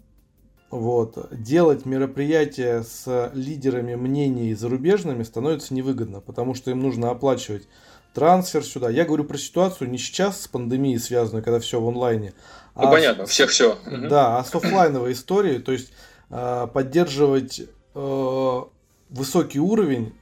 вот, делать мероприятия с лидерами мнений зарубежными становится невыгодно, потому что им нужно оплачивать трансфер сюда. Я говорю про ситуацию не сейчас с пандемией связанную, когда все в онлайне. Ну, а понятно, всех все. Да, а с офлайновой историей, то есть э, поддерживать э, высокий уровень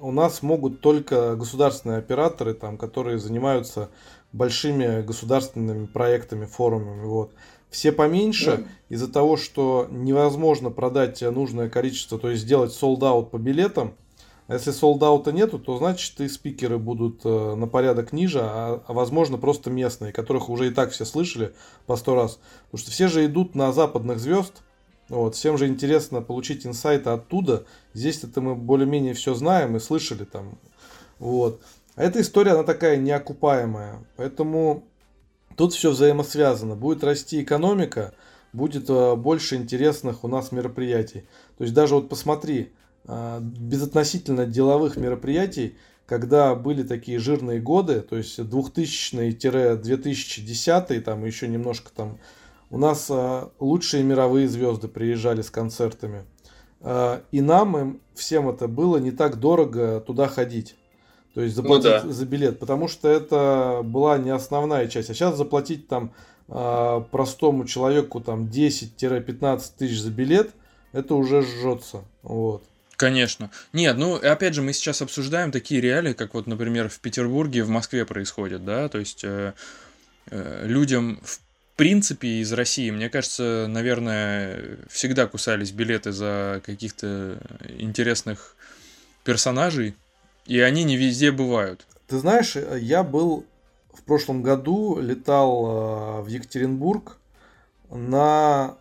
у нас могут только государственные операторы, там, которые занимаются большими государственными проектами, форумами. Вот. Все поменьше да. из-за того, что невозможно продать нужное количество, то есть сделать солдат по билетам. Если солдата нету, то значит и спикеры будут э, на порядок ниже, а, а возможно просто местные, которых уже и так все слышали по сто раз. Потому что все же идут на западных звезд, вот, всем же интересно получить инсайты оттуда. Здесь это мы более-менее все знаем и слышали там. Вот. А эта история, она такая неокупаемая. Поэтому тут все взаимосвязано. Будет расти экономика, будет э, больше интересных у нас мероприятий. То есть даже вот посмотри, безотносительно деловых мероприятий, когда были такие жирные годы, то есть 2000-2010, там еще немножко там, у нас а, лучшие мировые звезды приезжали с концертами. А, и нам, им, всем это было не так дорого туда ходить. То есть заплатить ну, да. за билет, потому что это была не основная часть. А сейчас заплатить там простому человеку там 10-15 тысяч за билет, это уже жжется. Вот. Конечно. Нет, ну, опять же, мы сейчас обсуждаем такие реалии, как вот, например, в Петербурге, в Москве происходит, да, то есть э, э, людям, в принципе, из России, мне кажется, наверное, всегда кусались билеты за каких-то интересных персонажей, и они не везде бывают. Ты знаешь, я был в прошлом году, летал э, в Екатеринбург на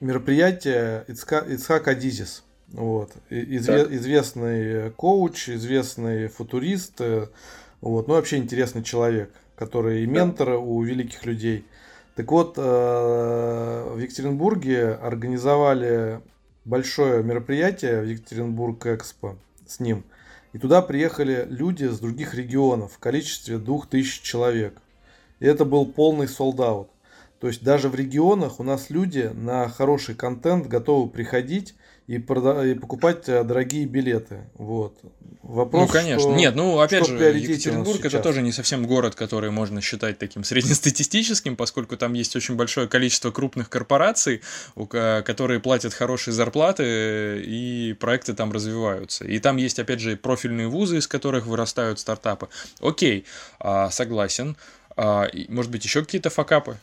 мероприятие Ицхак, Адизис. Вот. Изве- известный коуч, известный футурист, э, вот, ну вообще интересный человек, который и ментор у великих людей. Так вот, э, в Екатеринбурге организовали большое мероприятие в Екатеринбург Экспо с ним. И туда приехали люди с других регионов в количестве двух тысяч человек. И это был полный солдат. То есть даже в регионах у нас люди на хороший контент готовы приходить и, прода- и покупать э, дорогие билеты. Вот. Вопрос, ну, конечно. Что, Нет, ну, опять же, Екатеринбург это тоже не совсем город, который можно считать таким среднестатистическим, поскольку там есть очень большое количество крупных корпораций, которые платят хорошие зарплаты, и проекты там развиваются. И там есть, опять же, профильные вузы, из которых вырастают стартапы. Окей, а, согласен. А, может быть, еще какие-то факапы?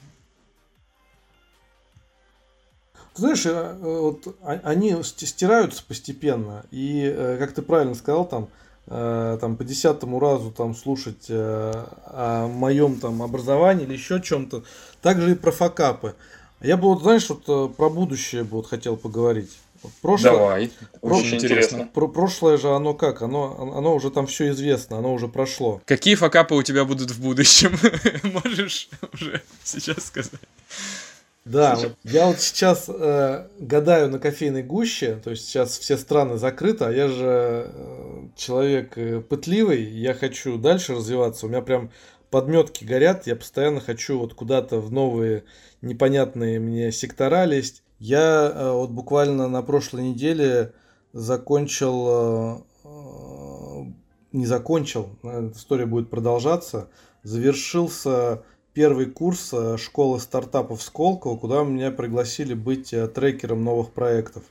Знаешь, э, вот они стираются постепенно, и, э, как ты правильно сказал, там, э, там по десятому разу там слушать о моем там образовании или еще чем-то, также и про факапы. Я бы вот, знаешь, вот про будущее бы вот хотел поговорить. прошлое, Давай, про, очень интересно. Про, прошлое же оно как? Оно, оно уже там все известно, оно уже прошло. Какие факапы у тебя будут в будущем? Можешь уже сейчас сказать? Да, вот я вот сейчас э, гадаю на кофейной гуще, то есть сейчас все страны закрыты, а я же э, человек э, пытливый, я хочу дальше развиваться, у меня прям подметки горят, я постоянно хочу вот куда-то в новые непонятные мне сектора лезть. Я э, вот буквально на прошлой неделе закончил, э, э не закончил, история будет продолжаться, завершился первый курс э, школы стартапов Сколково, куда меня пригласили быть э, трекером новых проектов.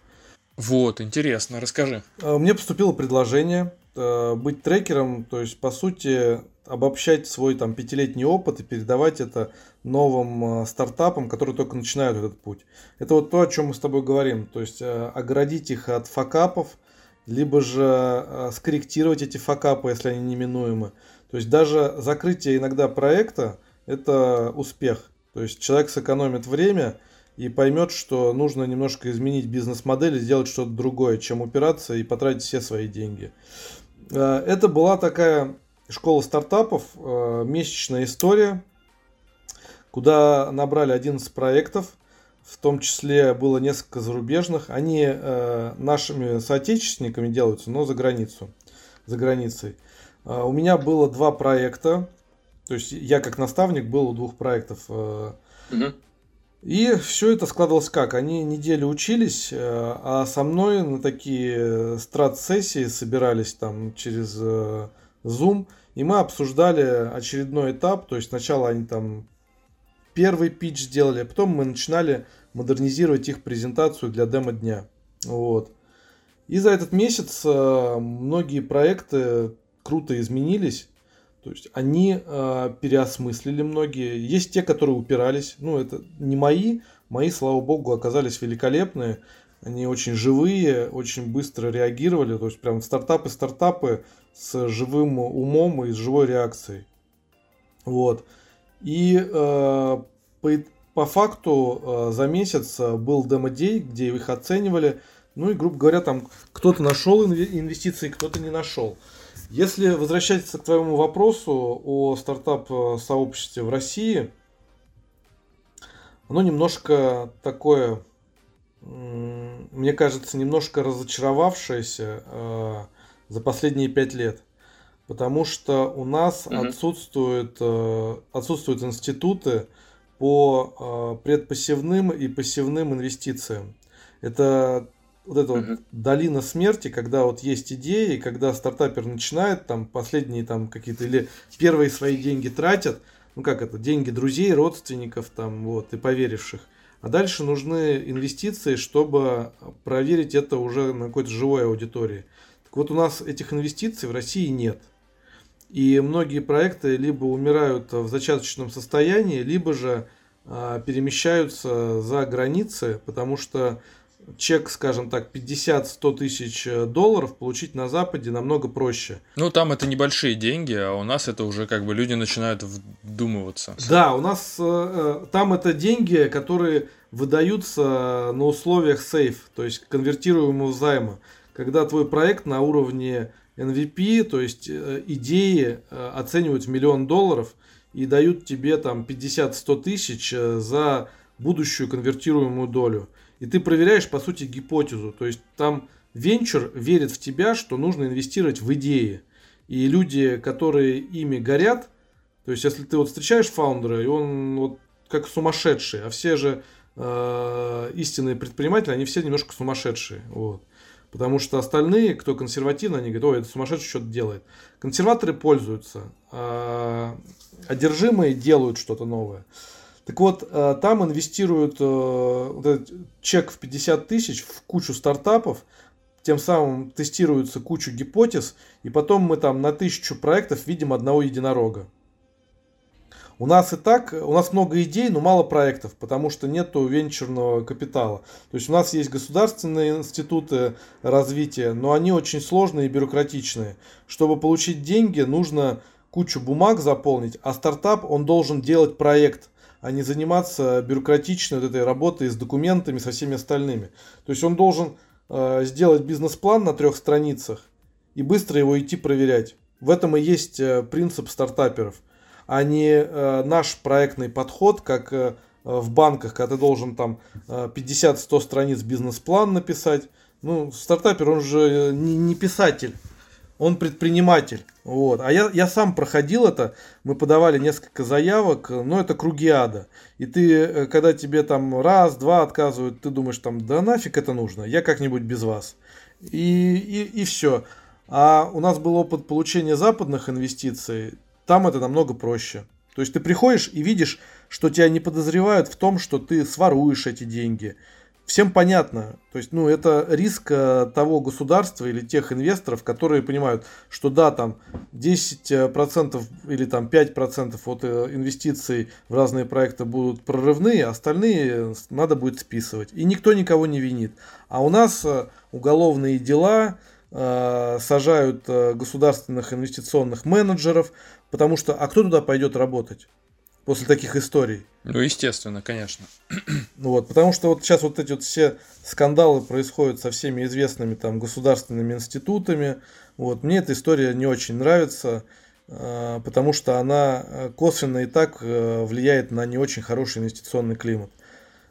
Вот, интересно, расскажи. Э, мне поступило предложение быть трекером, то есть, по сути, обобщать свой там пятилетний опыт и передавать это новым стартапам, которые только начинают этот путь. Это вот то, о чем мы с тобой говорим. То есть оградить их от факапов, либо же скорректировать эти факапы, если они неминуемы. То есть даже закрытие иногда проекта это успех. То есть человек сэкономит время и поймет, что нужно немножко изменить бизнес-модель и сделать что-то другое, чем упираться и потратить все свои деньги. Э, это была такая школа стартапов, э, месячная история, куда набрали 11 проектов, в том числе было несколько зарубежных. Они э, нашими соотечественниками делаются, но за границу, за границей. У меня было два проекта. То есть я как наставник был у двух проектов. Угу. И все это складывалось как? Они неделю учились, э, а со мной на такие страт-сессии собирались там через э, Zoom, и мы обсуждали очередной этап, то есть сначала они там первый пич сделали, а потом мы начинали модернизировать их презентацию для демо-дня. Вот. И за этот месяц многие проекты круто изменились. То есть они э, переосмыслили многие. Есть те, которые упирались. Ну, это не мои. Мои, слава богу, оказались великолепные. Они очень живые, очень быстро реагировали. То есть прям стартапы-стартапы с живым умом и с живой реакцией. Вот. И э, по, по факту э, за месяц был демо-дей, где их оценивали. Ну и, грубо говоря, там кто-то нашел инвестиции, кто-то не нашел. Если возвращаться к твоему вопросу о стартап-сообществе в России, оно немножко такое, мне кажется, немножко разочаровавшееся э, за последние пять лет. Потому что у нас угу. отсутствуют, э, отсутствуют институты по э, предпассивным и пассивным инвестициям. Это вот эта вот долина смерти, когда вот есть идеи, когда стартапер начинает, там последние там какие-то или первые свои деньги тратят, ну как это, деньги друзей, родственников там вот и поверивших. А дальше нужны инвестиции, чтобы проверить это уже на какой-то живой аудитории. Так вот у нас этих инвестиций в России нет. И многие проекты либо умирают в зачаточном состоянии, либо же а, перемещаются за границы, потому что чек, скажем так, 50-100 тысяч э, долларов получить на Западе намного проще. Ну, там это небольшие деньги, а у нас это уже как бы люди начинают вдумываться. Да, у нас э, э там это деньги, которые выдаются на условиях сейф, то есть конвертируемого займа. Когда твой проект на уровне MVP, то есть э, идеи э, оценивают в миллион долларов и дают тебе там 50-100 тысяч э, за будущую конвертируемую долю. И ты проверяешь, по сути, гипотезу. То есть там венчур верит в тебя, что нужно инвестировать в идеи. И люди, которые ими горят, то есть если ты вот встречаешь фаундера, и он вот как сумасшедший, а все же э, истинные предприниматели, они все немножко сумасшедшие. Вот. Потому что остальные, кто консервативно, они говорят, ой, это сумасшедший что-то делает. Консерваторы пользуются, а одержимые делают что-то новое. Так вот, э, там инвестируют э, вот этот чек в 50 тысяч в кучу стартапов, тем самым тестируется кучу гипотез, и потом мы там на тысячу проектов видим одного единорога. У нас и так, у нас много идей, но мало проектов, потому что нету венчурного капитала. То есть у нас есть государственные институты развития, но они очень сложные и бюрократичные. Чтобы получить деньги, нужно кучу бумаг заполнить, а стартап, он должен делать проект, а не заниматься бюрократичной вот этой работой с документами, со всеми остальными. То есть он должен э, сделать бизнес-план на трех страницах и быстро его идти проверять. В этом и есть э, принцип стартаперов, а не э, наш проектный подход, как э, в банках, когда ты должен там э, 50-100 страниц бизнес-план написать. Ну, стартапер, он же не, не писатель он предприниматель. Вот. А я, я сам проходил это, мы подавали несколько заявок, но это круги ада. И ты, э, когда тебе там раз, два отказывают, ты думаешь там, да нафиг это нужно, я как-нибудь без вас. И, и, и все. А у нас был опыт получения западных инвестиций, там это намного проще. То есть ты приходишь и видишь, что тебя не подозревают в том, что ты своруешь эти деньги, всем понятно. То есть, ну, это риск э, того государства или тех инвесторов, которые понимают, что да, там 10% или там 5% от э, инвестиций в разные проекты будут прорывные, а остальные надо будет списывать. И никто никого не винит. А у нас э, уголовные дела, сажают государственных инвестиционных менеджеров, потому что, а кто туда пойдет работать? После таких историй. Ну, естественно, конечно. Ну вот, потому что вот сейчас вот эти вот все скандалы происходят со всеми известными там государственными институтами. Вот, мне эта история не очень нравится, а, потому что она э, косвенно и так э, влияет на не очень хороший инвестиционный климат.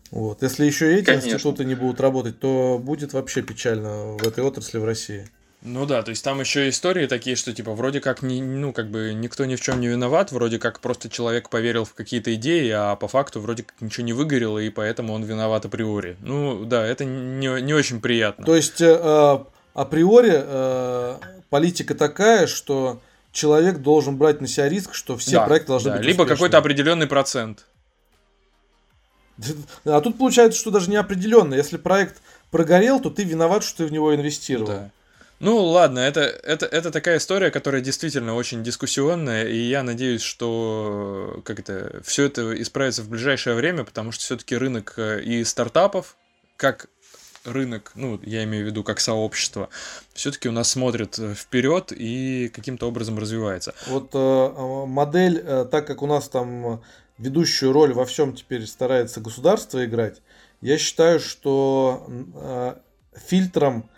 Вот. Если еще эти Конечно. институты не будут работать, то будет вообще печально в этой отрасли в России. Ну да, то есть там еще истории такие, что типа вроде как не, ну как бы никто ни в чем не виноват, вроде как просто человек поверил в какие-то идеи, а по факту вроде как ничего не выгорело, и поэтому он виноват априори. Ну да, это не, не очень приятно. То есть э, априори э, политика такая, что человек должен брать на себя риск, что все да, проекты должны да, быть Либо какой-то определенный процент. А тут получается, что даже не определенно. Если проект прогорел, то ты виноват, что ты в него инвестировал. Да. Ну ладно, это, это, это такая история, которая действительно очень дискуссионная, и я надеюсь, что как это, все это исправится в ближайшее время, потому что все-таки рынок э, и стартапов, как рынок, ну, я имею в виду как сообщество, все-таки у нас смотрит э, вперед и каким-то образом развивается. Вот э, модель, э, так как у нас там ведущую роль во всем теперь старается государство играть, я считаю, что э, фильтром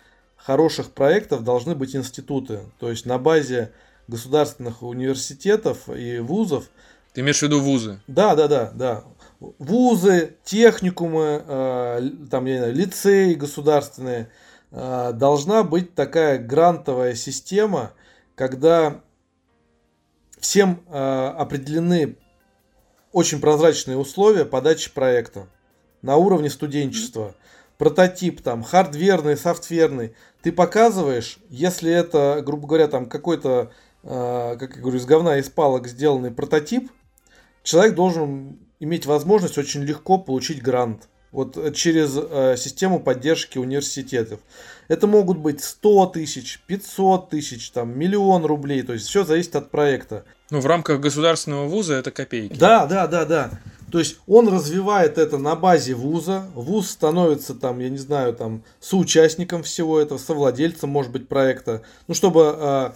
хороших проектов должны быть институты. То есть на базе государственных университетов и вузов. Ты имеешь в виду вузы? Да, да, да, да. Вузы, техникумы, э, там, я не знаю, лицеи государственные. Э, должна быть такая грантовая система, когда всем э, определены очень прозрачные условия подачи проекта на уровне студенчества. Прототип там, хардверный, софтверный, ты показываешь, если это, грубо говоря, там какой-то, э, как я говорю, из говна, из палок сделанный прототип, человек должен иметь возможность очень легко получить грант. Вот через э, систему поддержки университетов. Это могут быть 100 тысяч, 500 тысяч, там, миллион рублей. То есть все зависит от проекта. Ну, в рамках государственного вуза это копейки. Да, да, да, да. То есть он развивает это на базе вуза, вуз становится там, я не знаю, там соучастником всего этого, совладельцем, может быть, проекта, ну, чтобы э,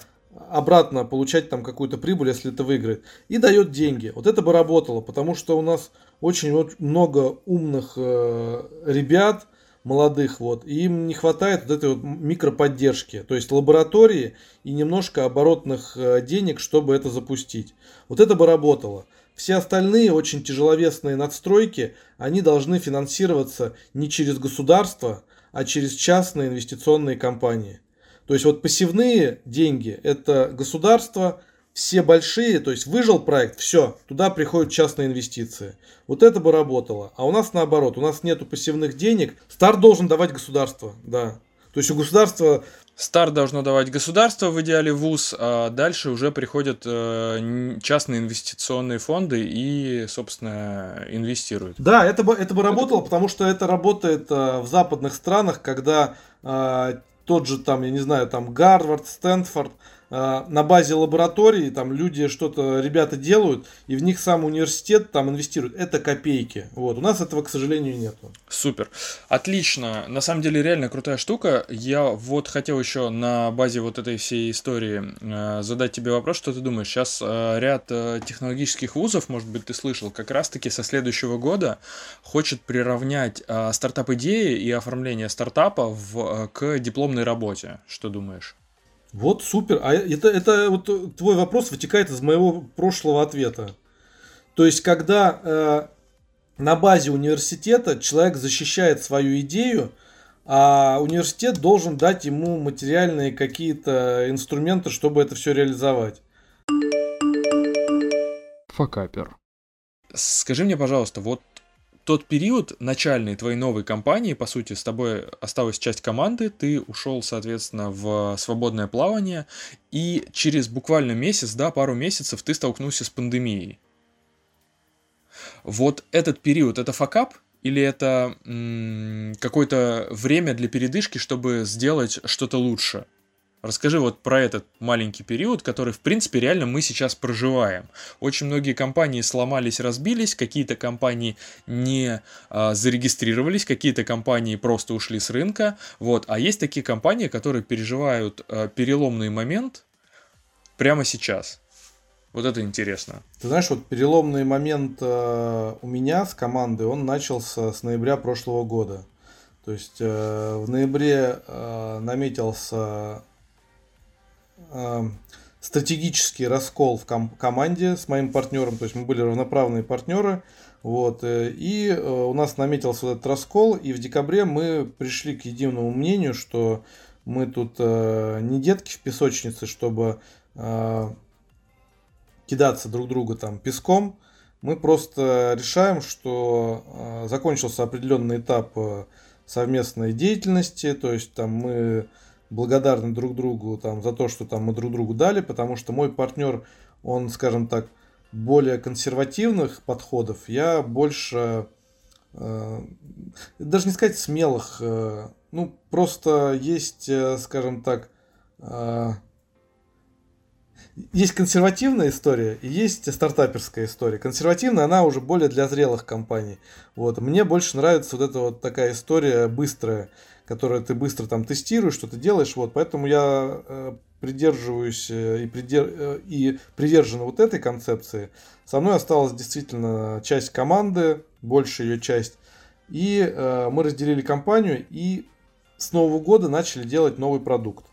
обратно получать там какую-то прибыль, если это выиграет, и дает деньги. Вот это бы работало, потому что у нас очень много умных э, ребят, молодых, вот, и им не хватает вот этой вот микроподдержки, то есть лаборатории и немножко оборотных э, денег, чтобы это запустить. Вот это бы работало. Все остальные очень тяжеловесные надстройки, они должны финансироваться не через государство, а через частные инвестиционные компании. То есть вот пассивные деньги – это государство, все большие, то есть выжил проект, все, туда приходят частные инвестиции. Вот это бы работало. А у нас наоборот, у нас нету пассивных денег, старт должен давать государство, да. То есть у государства Старт должно давать государство, в идеале ВУЗ, а дальше уже приходят э, частные инвестиционные фонды и, собственно, инвестируют. Да, это бы, это бы работало, потому что это работает э, в западных странах, когда э, тот же там, я не знаю, там Гарвард, Стэнфорд, на базе лаборатории там люди что-то, ребята делают, и в них сам университет там инвестирует. Это копейки. Вот. У нас этого, к сожалению, нет. Супер. Отлично. На самом деле реально крутая штука. Я вот хотел еще на базе вот этой всей истории э, задать тебе вопрос, что ты думаешь. Сейчас э, ряд э, технологических вузов, может быть, ты слышал, как раз-таки со следующего года хочет приравнять э, стартап-идеи и оформление стартапа в, э, к дипломной работе. Что думаешь? Вот супер. А это, это вот твой вопрос вытекает из моего прошлого ответа. То есть, когда э, на базе университета человек защищает свою идею, а университет должен дать ему материальные какие-то инструменты, чтобы это все реализовать. Факапер. Скажи мне, пожалуйста, вот тот период начальный твоей новой компании, по сути, с тобой осталась часть команды, ты ушел, соответственно, в свободное плавание, и через буквально месяц, да, пару месяцев ты столкнулся с пандемией. Вот этот период, это факап, или это м- какое-то время для передышки, чтобы сделать что-то лучше? Расскажи вот про этот маленький период, который, в принципе, реально мы сейчас проживаем. Очень многие компании сломались, разбились, какие-то компании не а, зарегистрировались, какие-то компании просто ушли с рынка. Вот. А есть такие компании, которые переживают а, переломный момент прямо сейчас. Вот это интересно. Ты знаешь, вот переломный момент э, у меня с командой, он начался с ноября прошлого года. То есть э, в ноябре э, наметился Эм, стратегический раскол в ком- команде с моим партнером, то есть мы были равноправные партнеры, вот, э, и э, у нас наметился этот раскол, и в декабре мы пришли к единому мнению, что мы тут э, не детки в песочнице, чтобы э, кидаться друг друга там песком. Мы просто решаем, что э, закончился определенный этап э, совместной деятельности, то есть там мы благодарны друг другу там, за то, что там мы друг другу дали, потому что мой партнер, он, скажем так, более консервативных подходов, я больше, э, даже не сказать смелых, э, ну, просто есть, э, скажем так, э, есть консервативная история и есть стартаперская история. Консервативная, она уже более для зрелых компаний. Вот. Мне больше нравится вот эта вот такая история быстрая, которую ты быстро там тестируешь, что ты делаешь. Вот. Поэтому я э, придерживаюсь э, и, придер... Э, и привержен вот этой концепции. Со мной осталась действительно часть команды, большая ее часть. И э, мы разделили компанию и с Нового года начали делать новый продукт.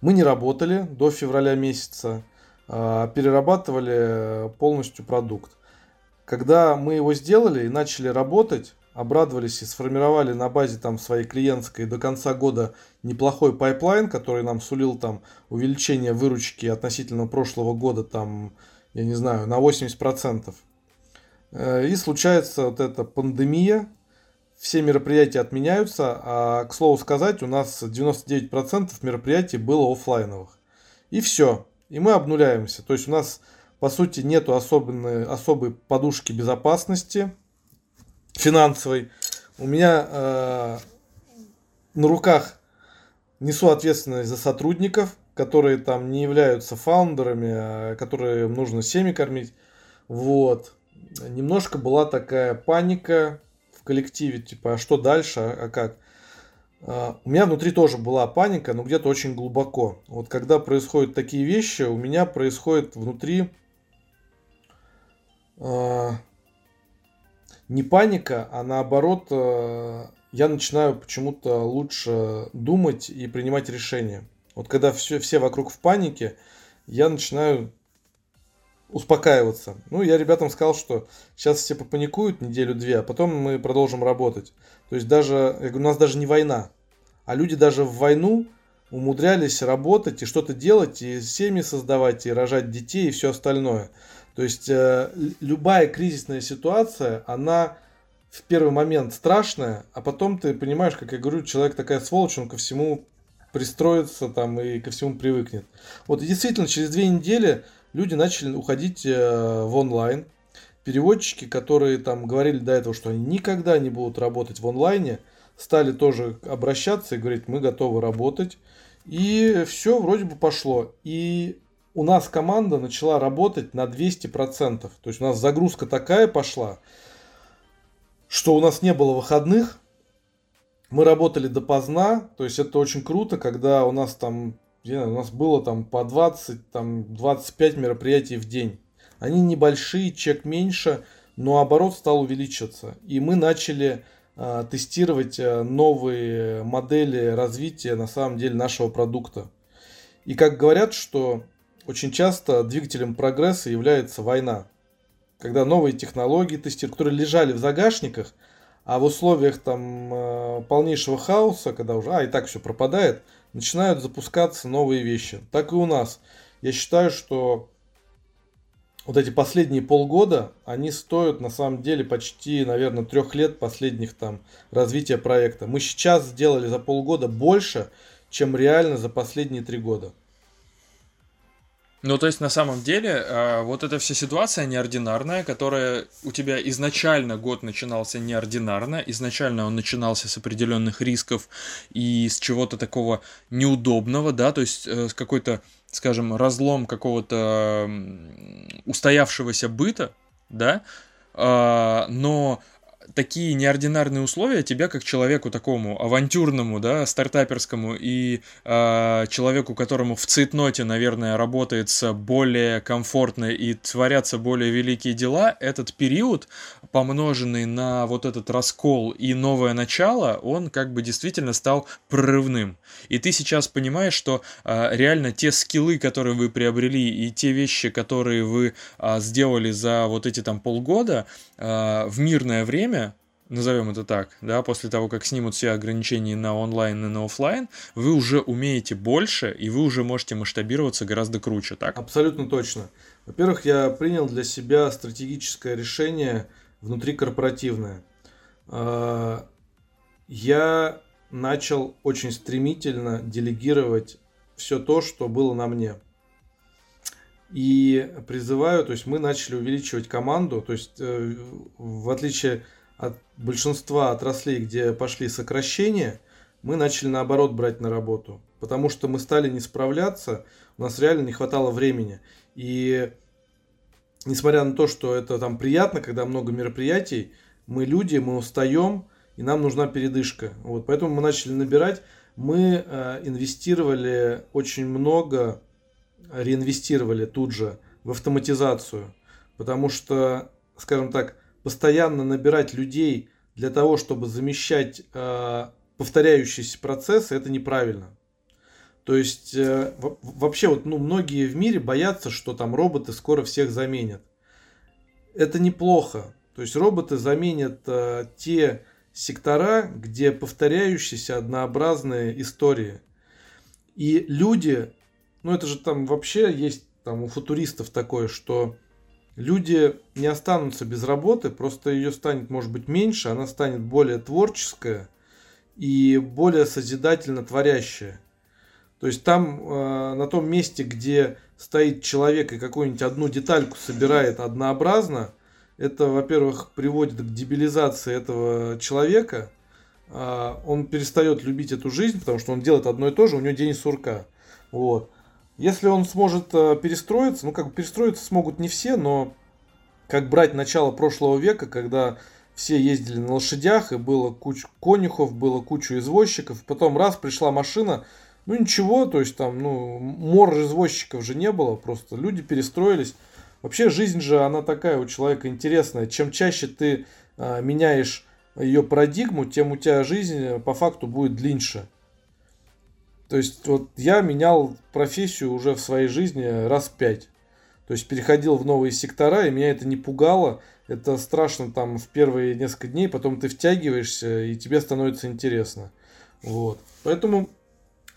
Мы не работали до февраля месяца, а перерабатывали полностью продукт. Когда мы его сделали и начали работать, обрадовались и сформировали на базе там своей клиентской до конца года неплохой pipeline, который нам сулил там увеличение выручки относительно прошлого года там, я не знаю, на 80%. Э, и случается вот эта пандемия, все мероприятия отменяются, а, к слову сказать, у нас 99% мероприятий было офлайновых. И все. И мы обнуляемся. То есть у нас, по сути, нету особенной, особой подушки безопасности финансовой. У меня э, на руках несу ответственность за сотрудников, которые там не являются фаундерами, а которые нужно семьи кормить. Вот. Немножко была такая паника, в коллективе, типа, а что дальше, а, а как? А, у меня внутри тоже была паника, но где-то очень глубоко. Вот когда происходят такие вещи, у меня происходит внутри э, не паника, а наоборот э, я начинаю почему-то лучше думать и принимать решения. Вот когда все, все вокруг в панике, я начинаю успокаиваться. Ну, я ребятам сказал, что сейчас все попаникуют неделю-две, а потом мы продолжим работать. То есть даже, я говорю, у нас даже не война, а люди даже в войну умудрялись работать и что-то делать, и семьи создавать, и рожать детей, и все остальное. То есть э, любая кризисная ситуация, она в первый момент страшная, а потом ты понимаешь, как я говорю, человек такая сволочь, он ко всему пристроится там и ко всему привыкнет. Вот и действительно, через две недели люди начали уходить э, в онлайн. Переводчики, которые там говорили до этого, что они никогда не будут работать в онлайне, стали тоже обращаться и говорить, мы готовы работать. И все вроде бы пошло. И у нас команда начала работать на 200%. То есть у нас загрузка такая пошла, что у нас не было выходных. Мы работали допоздна, то есть это очень круто, когда у нас там у нас было там по 20, там 25 мероприятий в день. Они небольшие, чек меньше, но оборот стал увеличиваться. И мы начали э, тестировать э, новые модели развития на самом деле нашего продукта. И как говорят, что очень часто двигателем прогресса является война. Когда новые технологии тестируют, которые лежали в загашниках, а в условиях там э, полнейшего хаоса, когда уже, а, и так все пропадает, начинают запускаться новые вещи. Так и у нас. Я считаю, что вот эти последние полгода, они стоят на самом деле почти, наверное, трех лет последних там развития проекта. Мы сейчас сделали за полгода больше, чем реально за последние три года. Ну, то есть, на самом деле, э, вот эта вся ситуация неординарная, которая у тебя изначально год начинался неординарно, изначально он начинался с определенных рисков и с чего-то такого неудобного, да, то есть э, с какой-то, скажем, разлом какого-то устоявшегося быта, да, э, но такие неординарные условия тебя как человеку такому авантюрному, да, стартаперскому и э, человеку, которому в цейтноте, наверное, работается более комфортно и творятся более великие дела, этот период, помноженный на вот этот раскол и новое начало, он как бы действительно стал прорывным. И ты сейчас понимаешь, что э, реально те скиллы, которые вы приобрели и те вещи, которые вы э, сделали за вот эти там полгода, э, в мирное время назовем это так, да, после того, как снимут все ограничения на онлайн и на офлайн, вы уже умеете больше, и вы уже можете масштабироваться гораздо круче, так? Абсолютно точно. Во-первых, я принял для себя стратегическое решение внутрикорпоративное. А, я начал очень стремительно делегировать все то, что было на мне. И призываю, то есть мы начали увеличивать команду, то есть э, в отличие от большинства отраслей, где пошли сокращения, мы начали наоборот брать на работу, потому что мы стали не справляться, у нас реально не хватало времени. И несмотря на то, что это там приятно, когда много мероприятий, мы люди, мы устаем, и нам нужна передышка. Вот, поэтому мы начали набирать. Мы э, инвестировали очень много, реинвестировали тут же в автоматизацию, потому что, скажем так, постоянно набирать людей для того, чтобы замещать э, повторяющиеся процессы, это неправильно. То есть э, вообще вот ну многие в мире боятся, что там роботы скоро всех заменят. Это неплохо. То есть роботы заменят э, те сектора, где повторяющиеся однообразные истории. И люди, ну это же там вообще есть там у футуристов такое, что люди не останутся без работы, просто ее станет, может быть, меньше, она станет более творческая и более созидательно творящая. То есть там, э, на том месте, где стоит человек и какую-нибудь одну детальку собирает однообразно, это, во-первых, приводит к дебилизации этого человека. А, он перестает любить эту жизнь, потому что он делает одно и то же, у него день сурка. Вот. Если он сможет э, перестроиться, ну как бы перестроиться смогут не все, но как брать начало прошлого века, когда все ездили на лошадях, и было куча конюхов, было кучу извозчиков, потом раз пришла машина, ну ничего, то есть там, ну, мор извозчиков же не было, просто люди перестроились. Вообще жизнь же, она такая у человека интересная. Чем чаще ты а, меняешь ее парадигму, тем у тебя жизнь э, по факту будет длиннее. То есть вот я менял профессию уже в своей жизни раз пять. То есть переходил в новые сектора, и меня это не пугало. Это страшно там в первые несколько дней, потом ты втягиваешься, и тебе становится интересно. Вот. Поэтому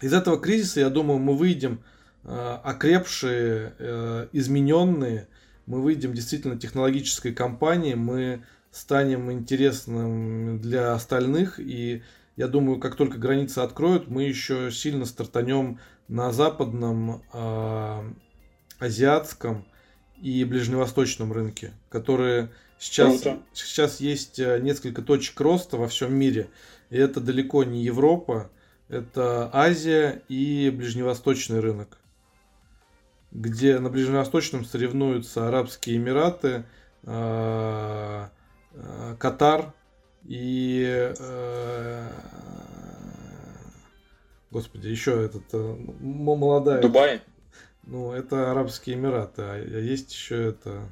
из этого кризиса, я думаю, мы выйдем э, окрепшие, э, измененные, мы выйдем действительно технологической компанией, мы станем интересным для остальных, и я думаю, как только границы откроют, мы еще сильно стартанем на западном, э, азиатском и ближневосточном рынке, которые сейчас, сейчас есть несколько точек роста во всем мире, и это далеко не Европа, это Азия и ближневосточный рынок где на Ближневосточном соревнуются Арабские Эмираты, э, э, Катар и э, Господи, еще этот молодая. Дубай. Ну, это Арабские Эмираты, а есть еще это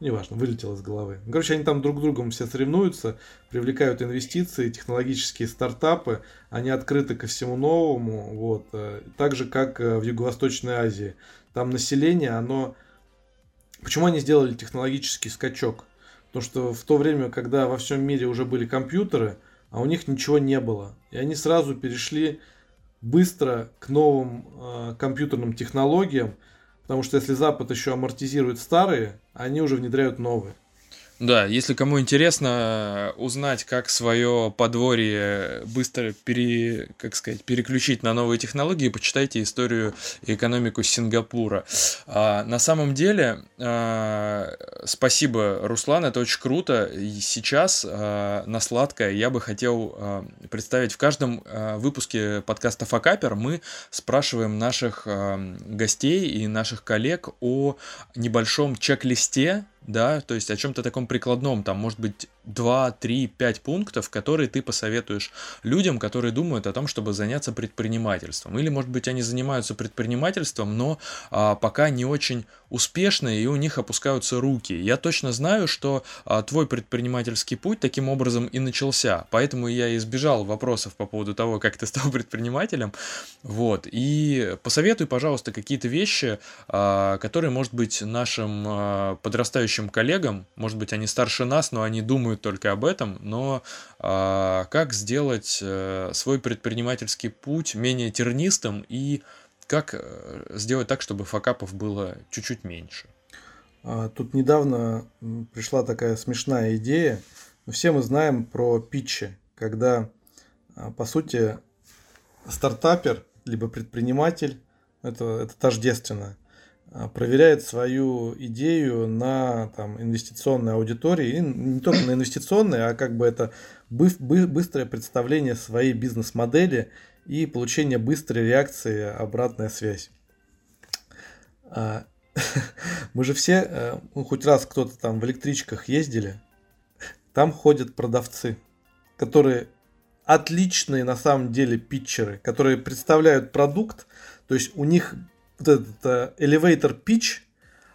неважно, вылетело из головы. Короче, они там друг другом все соревнуются, привлекают инвестиции, технологические стартапы, они открыты ко всему новому, вот, так же, как в Юго-Восточной Азии там население, оно... Почему они сделали технологический скачок? Потому что в то время, когда во всем мире уже были компьютеры, а у них ничего не было. И они сразу перешли быстро к новым э, компьютерным технологиям, потому что если Запад еще амортизирует старые, они уже внедряют новые. Да, если кому интересно узнать, как свое подворье быстро пере, как сказать, переключить на новые технологии, почитайте историю и экономику Сингапура. А, на самом деле, а, спасибо, Руслан, это очень круто. И сейчас а, на сладкое я бы хотел а, представить в каждом а, выпуске подкаста Факапер мы спрашиваем наших а, гостей и наших коллег о небольшом чек-листе да, то есть о чем-то таком прикладном, там, может быть, 2, 3, 5 пунктов, которые ты посоветуешь людям, которые думают о том, чтобы заняться предпринимательством. Или, может быть, они занимаются предпринимательством, но а, пока не очень успешно, и у них опускаются руки. Я точно знаю, что а, твой предпринимательский путь таким образом и начался, поэтому я избежал вопросов по поводу того, как ты стал предпринимателем. Вот, и посоветуй, пожалуйста, какие-то вещи, а, которые, может быть, нашим а, подрастающим начинающим коллегам, может быть, они старше нас, но они думают только об этом, но а, как сделать а, свой предпринимательский путь менее тернистым и как э, сделать так, чтобы факапов было чуть-чуть меньше? А, тут недавно пришла такая смешная идея. Все мы знаем про питчи, когда, а, по сути, стартапер, либо предприниматель, это, это тождественно, проверяет свою идею на там, инвестиционной аудитории, и не только на инвестиционной, а как бы это быстрое представление своей бизнес-модели и получение быстрой реакции, обратная связь. А, мы же все, э, ну, хоть раз кто-то там в электричках ездили, там ходят продавцы, которые отличные на самом деле питчеры, которые представляют продукт, то есть у них вот этот uh, elevator pitch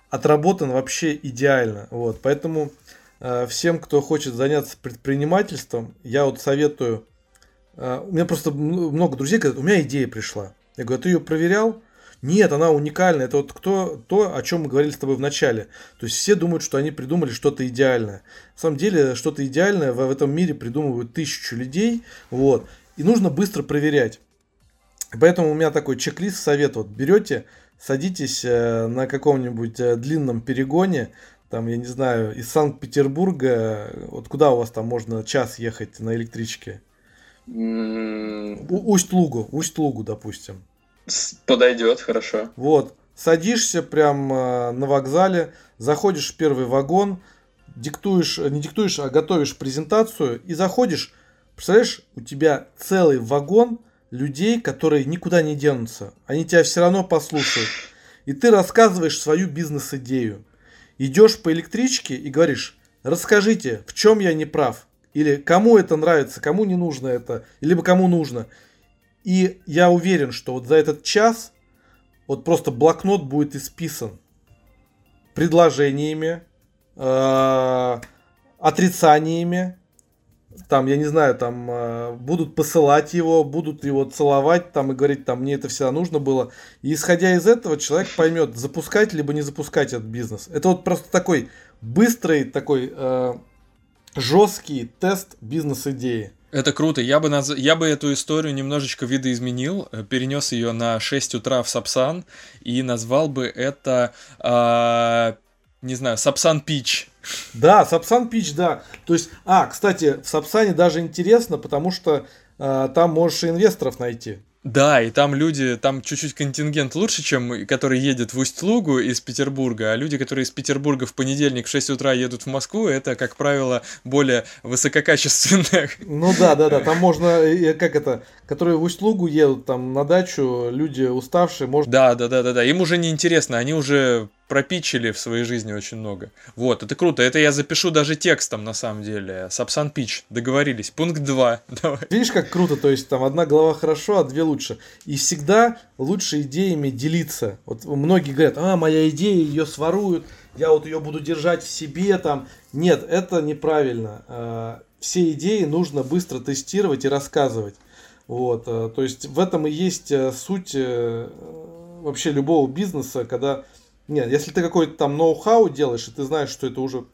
отработан вообще идеально. Вот, поэтому э, всем, кто хочет заняться предпринимательством, я вот советую а, у меня просто много друзей говорят, у меня идея пришла. Я говорю, а ты ее проверял? Нет, она уникальная. Это вот кто, то, о чем мы говорили с тобой в начале. То есть все думают, что они придумали что-то идеальное. На самом деле, что-то идеальное в, в этом мире придумывают тысячу людей. Вот. И нужно быстро проверять. Поэтому у меня такой чек-лист совет. Вот берете, садитесь э, на каком-нибудь э, длинном перегоне, там, я не знаю, из Санкт-Петербурга, вот куда у вас там можно час ехать на электричке? Усть-Лугу, Усть-Лугу, допустим. Подойдет, хорошо. Вот, садишься прям э, на вокзале, заходишь в первый вагон, диктуешь, не диктуешь, а готовишь презентацию и заходишь, представляешь, у тебя целый вагон людей, которые никуда не денутся. Они тебя все равно послушают. И ты рассказываешь свою бизнес-идею. Идешь по электричке и говоришь, расскажите, в чем я не прав. Или кому это нравится, кому не нужно это, либо кому нужно. И я уверен, что вот за этот час вот просто блокнот будет исписан предложениями, э, отрицаниями, там, я не знаю, там э, будут посылать его, будут его целовать там и говорить, там, мне это всегда нужно было. И исходя из этого, человек поймет, запускать либо не запускать этот бизнес. Это вот просто такой быстрый такой э, жесткий тест бизнес-идеи. Это круто. Я бы, наз... я бы эту историю немножечко видоизменил, э, перенес ее на 6 утра в Сапсан и назвал бы это, э, не знаю, Сапсан Пич. Да, Сапсан Пич, да. То есть, а, кстати, в Сапсане даже интересно, потому что э, там можешь инвесторов найти. Да, и там люди, там чуть-чуть контингент лучше, чем который едет в Усть-Лугу из Петербурга, а люди, которые из Петербурга в понедельник в 6 утра едут в Москву, это, как правило, более высококачественные. Ну да, да, да, там можно, как это, которые в Усть-Лугу едут там на дачу, люди уставшие, может... Да, да, да, да, да, им уже не интересно, они уже пропичили в своей жизни очень много. Вот, это круто. Это я запишу даже текстом, на самом деле. Сапсан Пич. Договорились. Пункт 2. Давай. Видишь, как круто? То есть, там одна глава хорошо, а две лучше. И всегда лучше идеями делиться. Вот многие говорят, а, моя идея, ее своруют, я вот ее буду держать в себе там. Нет, это неправильно. А, все идеи нужно быстро тестировать и рассказывать. Вот, а, то есть в этом и есть э, суть э, вообще любого бизнеса, когда нет, если ты какой-то там ноу-хау делаешь, и ты знаешь, что это уже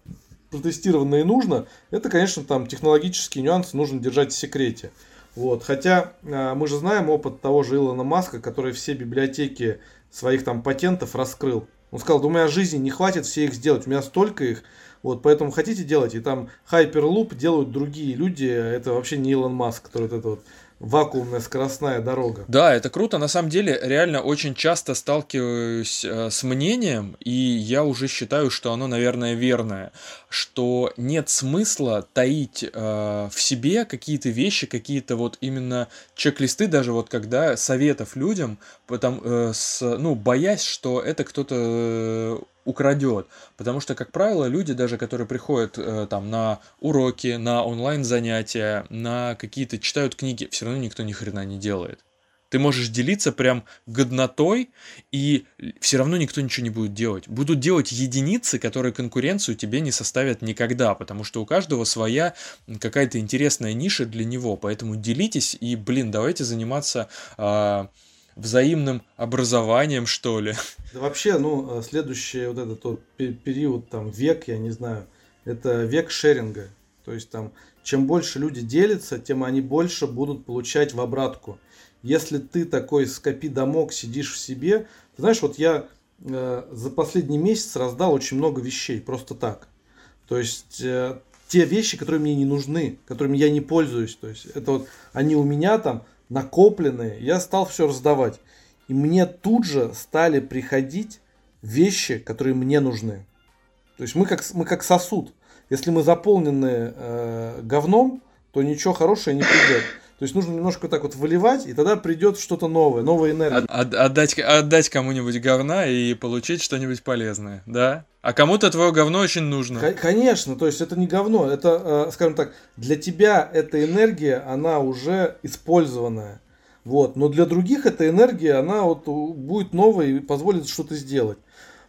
протестировано и нужно, это, конечно, там технологические нюансы нужно держать в секрете. Вот. Хотя э, мы же знаем опыт того же Илона Маска, который все библиотеки своих там патентов раскрыл. Он сказал, да у меня жизни не хватит все их сделать, у меня столько их. Вот, поэтому хотите делать, и там Hyperloop делают другие люди, это вообще не Илон Маск, который вот это вот вакуумная скоростная дорога. Да, это круто. На самом деле, реально очень часто сталкиваюсь э, с мнением, и я уже считаю, что оно, наверное, верное, что нет смысла таить э, в себе какие-то вещи, какие-то вот именно чек-листы, даже вот когда советов людям, потом, э, с, ну, боясь, что это кто-то э, украдет. Потому что, как правило, люди, даже которые приходят э, там на уроки, на онлайн-занятия, на какие-то читают книги, все равно никто ни хрена не делает. Ты можешь делиться прям годнотой, и все равно никто ничего не будет делать. Будут делать единицы, которые конкуренцию тебе не составят никогда, потому что у каждого своя какая-то интересная ниша для него. Поэтому делитесь и, блин, давайте заниматься... Э, взаимным образованием, что ли. Да вообще, ну, э, следующий вот этот вот период, там, век, я не знаю, это век шеринга. То есть там, чем больше люди делятся, тем они больше будут получать в обратку. Если ты такой скопи домок, сидишь в себе, ты знаешь, вот я э, за последний месяц раздал очень много вещей, просто так. То есть э, те вещи, которые мне не нужны, которыми я не пользуюсь. То есть это вот они у меня там накопленные, я стал все раздавать. И мне тут же стали приходить вещи, которые мне нужны. То есть мы как, мы как сосуд. Если мы заполнены э, говном, то ничего хорошего не придет. То есть нужно немножко так вот выливать, и тогда придет что-то новое, новая энергия. От, отдать, отдать кому-нибудь говна и получить что-нибудь полезное, да? А кому-то твое говно очень нужно. Конечно, то есть это не говно, это, э, скажем так, для тебя эта энергия, она уже использованная. Вот. Но для других эта энергия, она вот будет новой и позволит что-то сделать.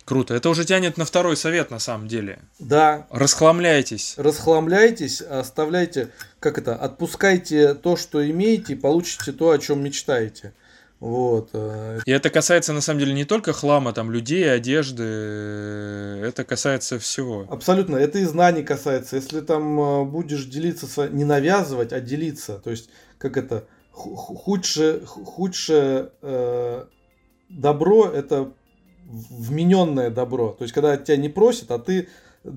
Круто. Это уже тянет на второй совет, на самом деле. Да. Расхламляйтесь. Расхламляйтесь, оставляйте, как это, отпускайте то, что имеете, и получите то, о чем мечтаете. Вот. Э. И это касается, на самом деле, не только хлама, там, людей, одежды, это касается всего. Абсолютно, это и знаний касается. Если там э, будешь делиться, не навязывать, а делиться, то есть, как это, худшее, худшее э, добро – это вмененное добро. То есть, когда тебя не просят, а ты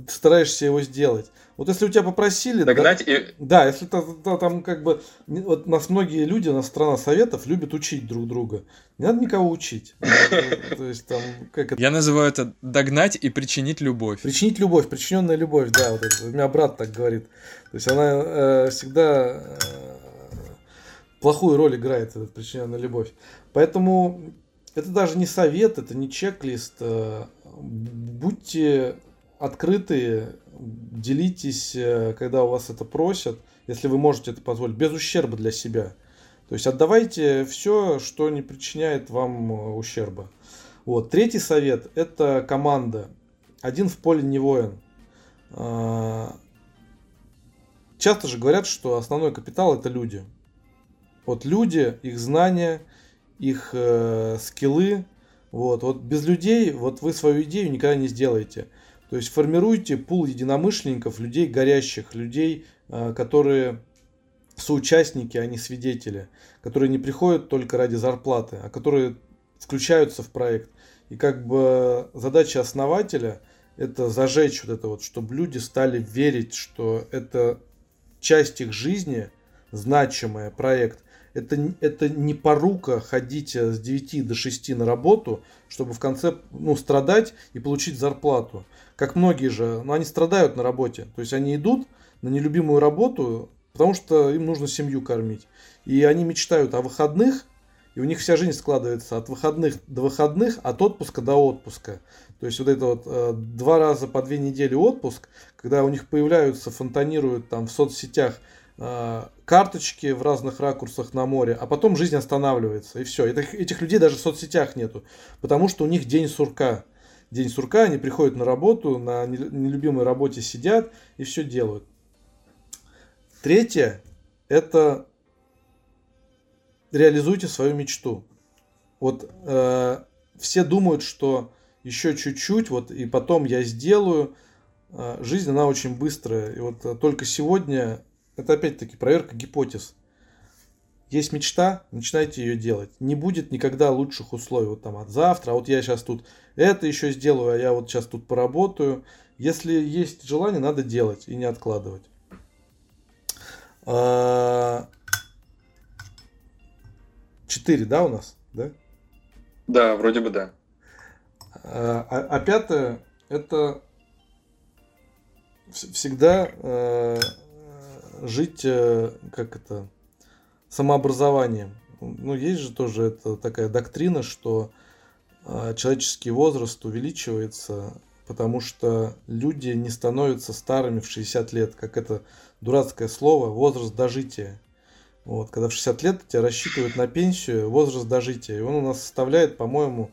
стараешься его сделать. Вот если у тебя попросили... Догнать да, и... Да, если то, то, там как бы... Вот нас многие люди, у нас страна советов, любят учить друг друга. Не надо никого учить. То есть там... Как это? Я называю это догнать и причинить любовь. Причинить любовь, причиненная любовь, да. Вот это. У меня брат так говорит. То есть она э, всегда э, плохую роль играет, эта причиненная любовь. Поэтому это даже не совет, это не чек-лист. Э, будьте открытые, делитесь, э, когда у вас это просят, если вы можете это позволить, без ущерба для себя. То есть отдавайте все, что не причиняет вам э, ущерба. Вот. Третий совет – это команда. Один в поле не воин. Часто же говорят, что основной капитал – это люди. Вот люди, их знания – их э, скиллы. Вот. вот без людей вот вы свою идею никогда не сделаете. То есть формируйте пул единомышленников, людей горящих, людей, э, которые соучастники, а не свидетели, которые не приходят только ради зарплаты, а которые включаются в проект. И как бы задача основателя это зажечь вот это вот, чтобы люди стали верить, что это часть их жизни, значимая проект, это, это не порука ходить э, с 9 до 6 на работу, чтобы в конце ну, страдать и получить зарплату. Как многие же, ну, они страдают на работе. То есть они идут на нелюбимую работу, потому что им нужно семью кормить. И они мечтают о выходных, и у них вся жизнь складывается от выходных до выходных, от отпуска до отпуска. То есть вот это вот э, два раза по две недели отпуск, когда у них появляются, фонтанируют там в соцсетях карточки в разных ракурсах на море, а потом жизнь останавливается, и все. Этих, этих людей даже в соцсетях нету, потому что у них день сурка. День сурка, они приходят на работу, на нелюбимой работе сидят и все делают. Третье – это реализуйте свою мечту. Вот э, все думают, что еще чуть-чуть, вот и потом я сделаю. Э, жизнь, она очень быстрая. И вот э, только сегодня это опять-таки проверка гипотез. Есть мечта, начинайте ее делать. Не будет никогда лучших условий. Вот там от завтра, а вот я сейчас тут это еще сделаю, а я вот сейчас тут поработаю. Если есть желание, надо делать и не откладывать. А, четыре, да, у нас? Да? Да, вроде бы да. А, а, а пятое, это всегда э, жить, э, как это, самообразованием. Ну, есть же тоже это такая доктрина, что э, человеческий возраст увеличивается, потому что люди не становятся старыми в 60 лет, как это дурацкое слово, возраст дожития. Вот, когда в 60 лет тебя рассчитывают на пенсию, возраст дожития. И он у нас составляет, по-моему,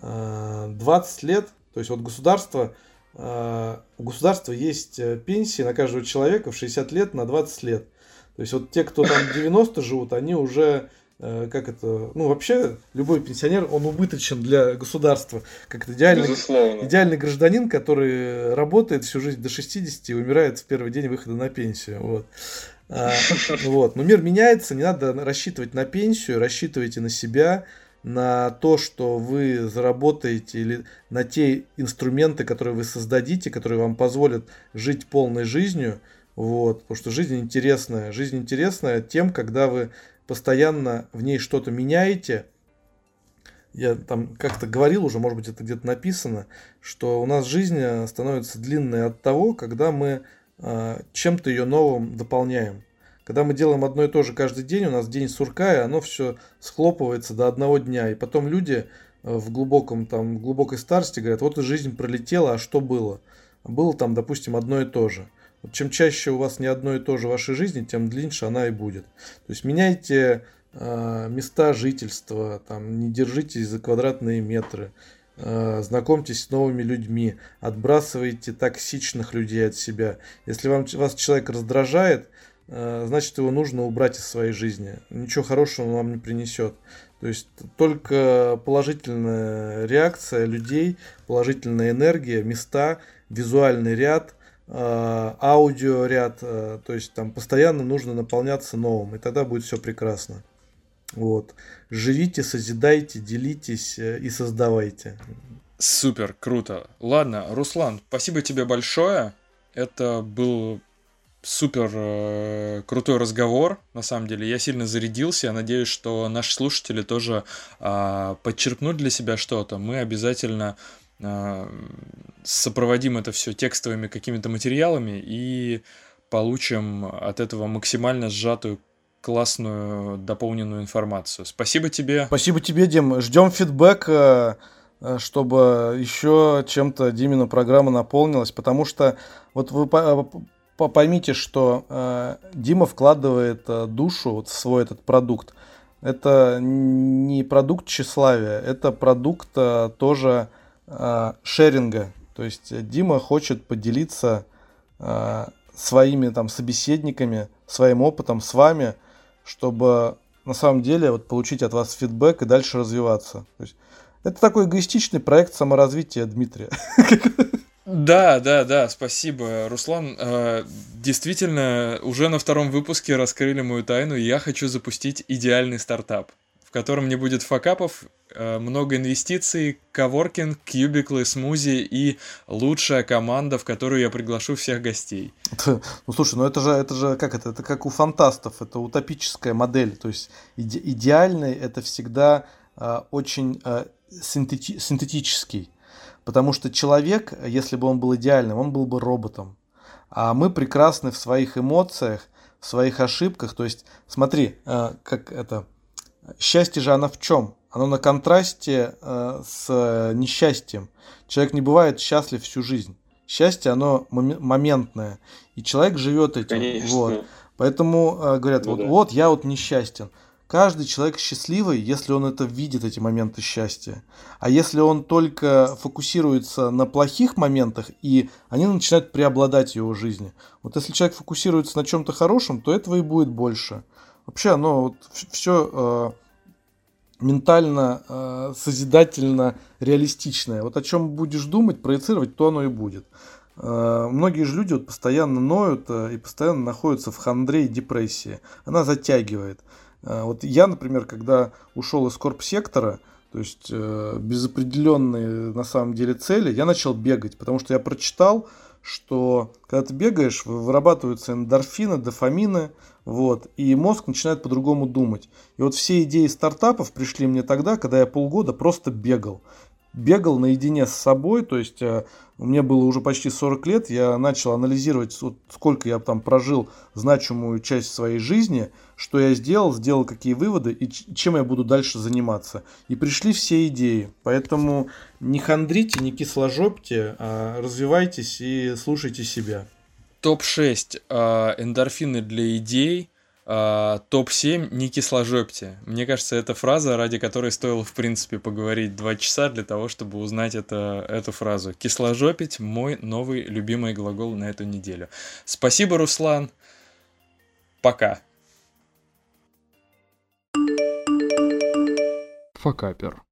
20 э, лет. То есть вот государство у государства есть э, пенсии на каждого человека в 60 лет на 20 лет. То есть вот те, кто там 90 живут, они уже э, как это, ну вообще любой пенсионер, он убыточен для государства, как это идеальный, идеальный гражданин, который работает всю жизнь до 60 и умирает в первый день выхода на пенсию. Вот. А, вот. Но мир меняется, не надо рассчитывать на пенсию, рассчитывайте на себя, на то, что вы заработаете, или на те инструменты, которые вы создадите, которые вам позволят жить полной жизнью. Вот, потому что жизнь интересная. Жизнь интересная тем, когда вы постоянно в ней что-то меняете. Я там как-то говорил уже, может быть, это где-то написано, что у нас жизнь становится длинной от того, когда мы э, чем-то ее новым дополняем. Когда мы делаем одно и то же каждый день, у нас день сурка, и оно все схлопывается до одного дня. И потом люди э, в глубоком, там, глубокой старости говорят, вот и жизнь пролетела, а что было? Было там, допустим, одно и то же. Вот чем чаще у вас не одно и то же в вашей жизни, тем длиннее она и будет. То есть меняйте э, места жительства, там, не держитесь за квадратные метры, э, знакомьтесь с новыми людьми, отбрасывайте токсичных людей от себя. Если вам, вас человек раздражает, значит его нужно убрать из своей жизни. Ничего хорошего он вам не принесет. То есть только положительная реакция людей, положительная энергия, места, визуальный ряд, э, аудиоряд, э, то есть там постоянно нужно наполняться новым, и тогда будет все прекрасно. Вот. Живите, созидайте, делитесь и создавайте. Супер, круто. Ладно, Руслан, спасибо тебе большое. Это был супер э, крутой разговор, на самом деле. Я сильно зарядился. Я надеюсь, что наши слушатели тоже э, подчеркнут для себя что-то. Мы обязательно э, сопроводим это все текстовыми какими-то материалами и получим от этого максимально сжатую классную дополненную информацию. Спасибо тебе. Спасибо тебе, Дим. Ждем фидбэк, э, э, чтобы еще чем-то Димина программа наполнилась, потому что вот вы поймите, что э, Дима вкладывает э, душу вот, в свой этот продукт. Это не продукт тщеславия, это продукт э, тоже э, шеринга. То есть Дима хочет поделиться э, своими там собеседниками, своим опытом с вами, чтобы на самом деле вот, получить от вас фидбэк и дальше развиваться. То есть, это такой эгоистичный проект саморазвития Дмитрия. Да, да, да, спасибо, Руслан. Э, действительно, уже на втором выпуске раскрыли мою тайну. Я хочу запустить идеальный стартап, в котором не будет факапов, э, много инвестиций, коворкинг, кьюбиклы, смузи и лучшая команда, в которую я приглашу всех гостей. Ну слушай, ну это же, это же как это, это как у фантастов, это утопическая модель. То есть иде, идеальный это всегда э, очень э, синтети, синтетический. Потому что человек, если бы он был идеальным, он был бы роботом. А мы прекрасны в своих эмоциях, в своих ошибках. То есть, смотри, э, как это... Счастье же оно в чем? Оно на контрасте э, с несчастьем. Человек не бывает счастлив всю жизнь. Счастье, оно моментное. И человек живет этим. Конечно. Вот. Поэтому э, говорят, ну, вот, да. вот я вот несчастен. Каждый человек счастливый, если он это видит, эти моменты счастья. А если он только фокусируется на плохих моментах, и они начинают преобладать в его жизни. Вот если человек фокусируется на чем-то хорошем, то этого и будет больше. Вообще, оно вот все э, ментально, э, созидательно, реалистичное. Вот о чем будешь думать, проецировать, то оно и будет. Э, многие же люди вот постоянно ноют э, и постоянно находятся в хандре и депрессии. Она затягивает. А, вот я, например, когда ушел из корп-сектора, то есть э, без определенной на самом деле цели, я начал бегать, потому что я прочитал, что когда ты бегаешь, вырабатываются эндорфины, дофамины, вот, и мозг начинает по-другому думать. И вот все идеи стартапов пришли мне тогда, когда я полгода просто бегал. Бегал наедине с собой, то есть э, мне было уже почти 40 лет, я начал анализировать, вот сколько я там прожил значимую часть своей жизни, что я сделал, сделал какие выводы и чем я буду дальше заниматься. И пришли все идеи. Поэтому не хандрите, не кисложопьте, а развивайтесь и слушайте себя. Топ-6 э, эндорфины для идей – Uh, топ-7 не кисложопьте. Мне кажется, это фраза, ради которой стоило, в принципе, поговорить два часа для того, чтобы узнать это, эту фразу. Кисложопить – мой новый любимый глагол на эту неделю. Спасибо, Руслан. Пока. Факапер.